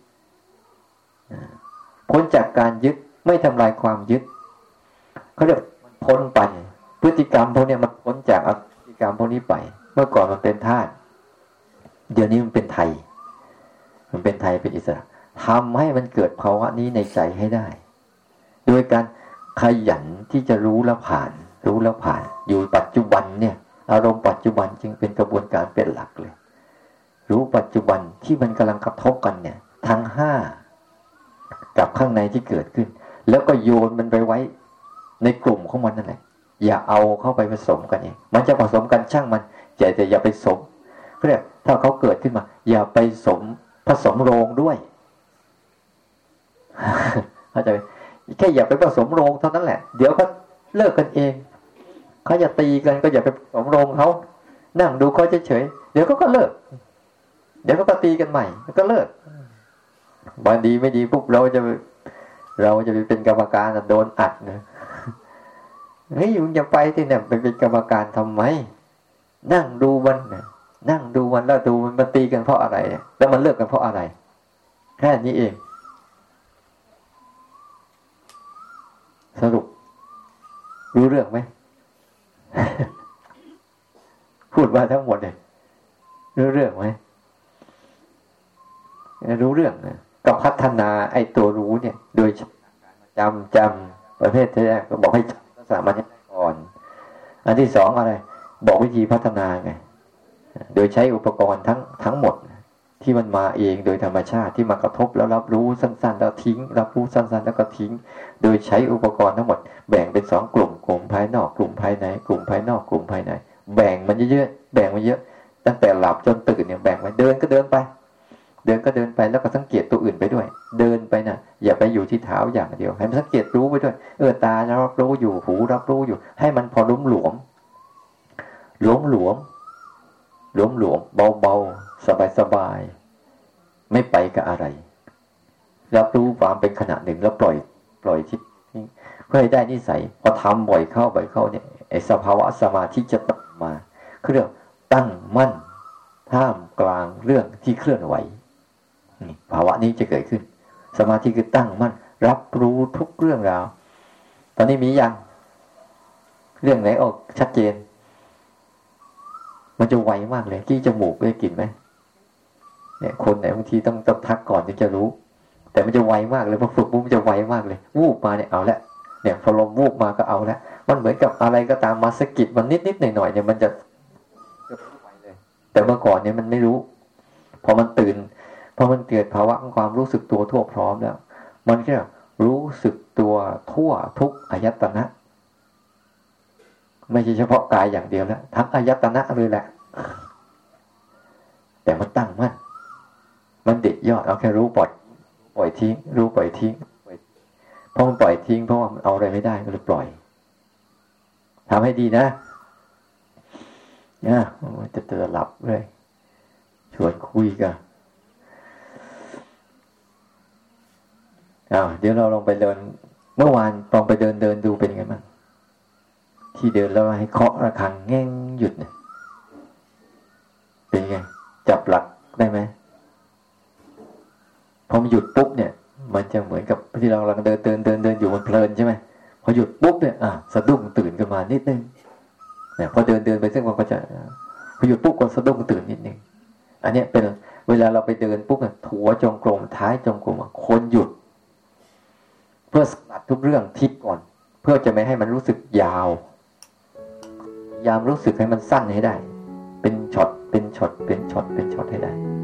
พ้นจากการยึดไม่ทำลายความยึดเขาเรียกพ้นไป พฤติกรรมพวกนี้มันพ้นจากพฤติกรรมพวกนี้ไป เมื่อก่อนมันเป็นธาตุเดี๋ยวนี้มันเป็นไทย มันเป็นไทยเป็นอิสระทำให้มันเกิดภาวะนี้ในใจให้ได้ โดยการขยันที่จะรู้แล้วผ่าน รู้แล้วผ่าน อยู่ปัจจุบันเนี่ย อารมณ์ปัจจุบันจึงเป็นกระบวนการเป็นหลักเลย รู้ปัจจุบันที่มันกำลังกระทบกันเนี่ย ทั้งห้ากับข้างในที่เกิดขึ้น แล้วก็โยนมันไปไว้ ในกลุ่มของมันนั่นแหละอย่าเอาเข้าไปผสมกันเองมันจะผสมกันช่างมันแต่แต่อย่าไปสมเรียกถ้าเขาเกิดขึ้นมา อย่าไปสมผสมโรงด้วยเข้าใจแค่อย่าไปผสมโรงเท่านั้นแหละ เดี๋ยวก็เลิกกันเอง เขาจะตีกันก็อย่าไปผสมรงเขานั่งดูเขาเฉยๆเดี๋ยวก็ก็เลิก เดี๋ยวก็ก็ตีกันใหม่ก็เลิกบางดีไม่ดีปุ๊บเราจะเราจะไปเป็นกรรมการโดนอัดนะเฮ้ยมึงจะไปที่เนี่ยไปเป็นกรรมการทำไม นั่งดูมันนะนั่งดูมันแล้วดูมันมันตีกันเพราะอะไร แล้วมันเลิกกันเพราะอะไร แค่นี้เอง สรุป รู้เรื่องไหม พูดมาทั้งหมดเลยรู้เรื่องไหมรู้เรื่องนะก็พัฒนาไอ้ตัวรู้เนี่ย โดยจำจำประเภทแรกก็บอกให้สามัญก่อน อันที่สองอะไร บอกวิธีพัฒนาไง โดยใช้อุปกรณ์ทั้งทั้งหมด ที่มันมาเองโดยธรรมชาติที่มากระทบแล้วรับรู้สั้นๆ แล้วทิ้ง รับรู้สั้นๆ แล้วก็ทิ้ง โดยใช้อุปกรณ์ทั้งหมดแบ่งเป็นสองกลุ่มกลุ่มภายนอกกลุ่มภายในกลุ่มภายนอกกลุ่มภายใน แบ่งมันเยอะๆแบ่งมันเยอะ ตั้งแต่หลับจนตื่นเนี่ยแบ่งไปเดินก็เดินไป เดินก็เดินไปแล้วก็สังเกตตัวอื่นไปด้วย เดินไปนะอย่าไปอยู่ที่เท้าอย่างเดียว ให้มันสังเกตรู้ไปด้วย เออตารับรู้อยู่หูรับรู้อยู่ ให้มันพอลุ้มหลวมหลวมหลวมหลวมหลวมเบาเบาสบายสบาย ไม่ไปกับอะไร รับรู้ความเป็นขณะหนึ่งแล้วปล่อย ปล่อยทิศเพื่อให้ได้นิสัยพอทำบ่อยเข้าบ่อยเข้าเนี่ยไอสภาวะสมาธิจะตมาคือเรื่องตั้งมั่นท่ามกลางเรื่องที่เคลื่อนไหวภาวะนี้จะเกิดขึ้น สมาธิคือตั้งมั่นรับรู้ทุกเรื่องราว ตอนนี้มียัง เรื่องไหนออกชัดเจน มันจะไวมากเลยกี้จมูกได้กลิ่นไหม เนี่ยคนไหนบางทีต้องต้องทักก่อนถึงจะรู้ แต่มันจะไวมากเลยพอฝึกปุ๊บมันจะไวมากเลย วูบมาเนี่ยเอาละเนี่ยพอลมวูบมาก็เอาละมันเหมือนกับอะไรก็ตามมาสกิดมันนิดนิดหน่อยหน่อยเนี่ยมันจะแต่เมื่อก่อนเนี่ยมันไม่รู้ พอมันตื่นพอมันเกิดภาวะของความรู้สึกตัวทั่วพร้อมแล้ว มันก็รู้สึกตัวทั่วทุกอายตนะ ไม่ใช่เฉพาะกายอย่างเดียวแล้วทั้งอายตนะเลยแหละ แต่มันตั้งมั่น มันเด็ดยอดเอาแค่รู้ปล่อยปล่อยทิ้ง รู้ปล่อยทิ้งเพราะมันปล่อยทิ้งเพราะว่ามันเอาอะไรไม่ได้ก็เลยปล่อยทำให้ดีนะเนี่ยจะจะหลับเลยชวนคุยกันอ้าวเดี๋ยวเราลองไปเดิน เมื่อวานลองไปเดินเดินดูเป็นไงบ้างที่เดินแล้วให้เคาะระฆังแง่งหยุดเนี่ยเป็นไงจับหลักได้ไหม พอมันหยุดปุ๊บเนี่ย มันจะเหมือนกับที่เรากำลังเดินเดินเดินเดินอยู่มันเพลินใช่ไหมพอหยุดปุ๊บเนี่ยอะสะดุ้งตื่นขึ้นมานิดนึงเนี่ยพอเดินเดินไปซึ่งมันก็จะพอหยุดปุ๊บก็สะดุ้งตื่นนิดนึงอันนี้เป็นเวลาเราไปเดินปุ๊บเนี่ยถัวจงกรมท้ายจงกรมคนหยุด เพื่อสลัดทุกเรื่องทิศก่อน เพื่อจะไม่ให้มันรู้สึกยาว ยามรู้สึกให้มันสั้นให้ได้ เป็นช็อตเป็นช็อตเป็นช็อตเป็นช็อตให้ได้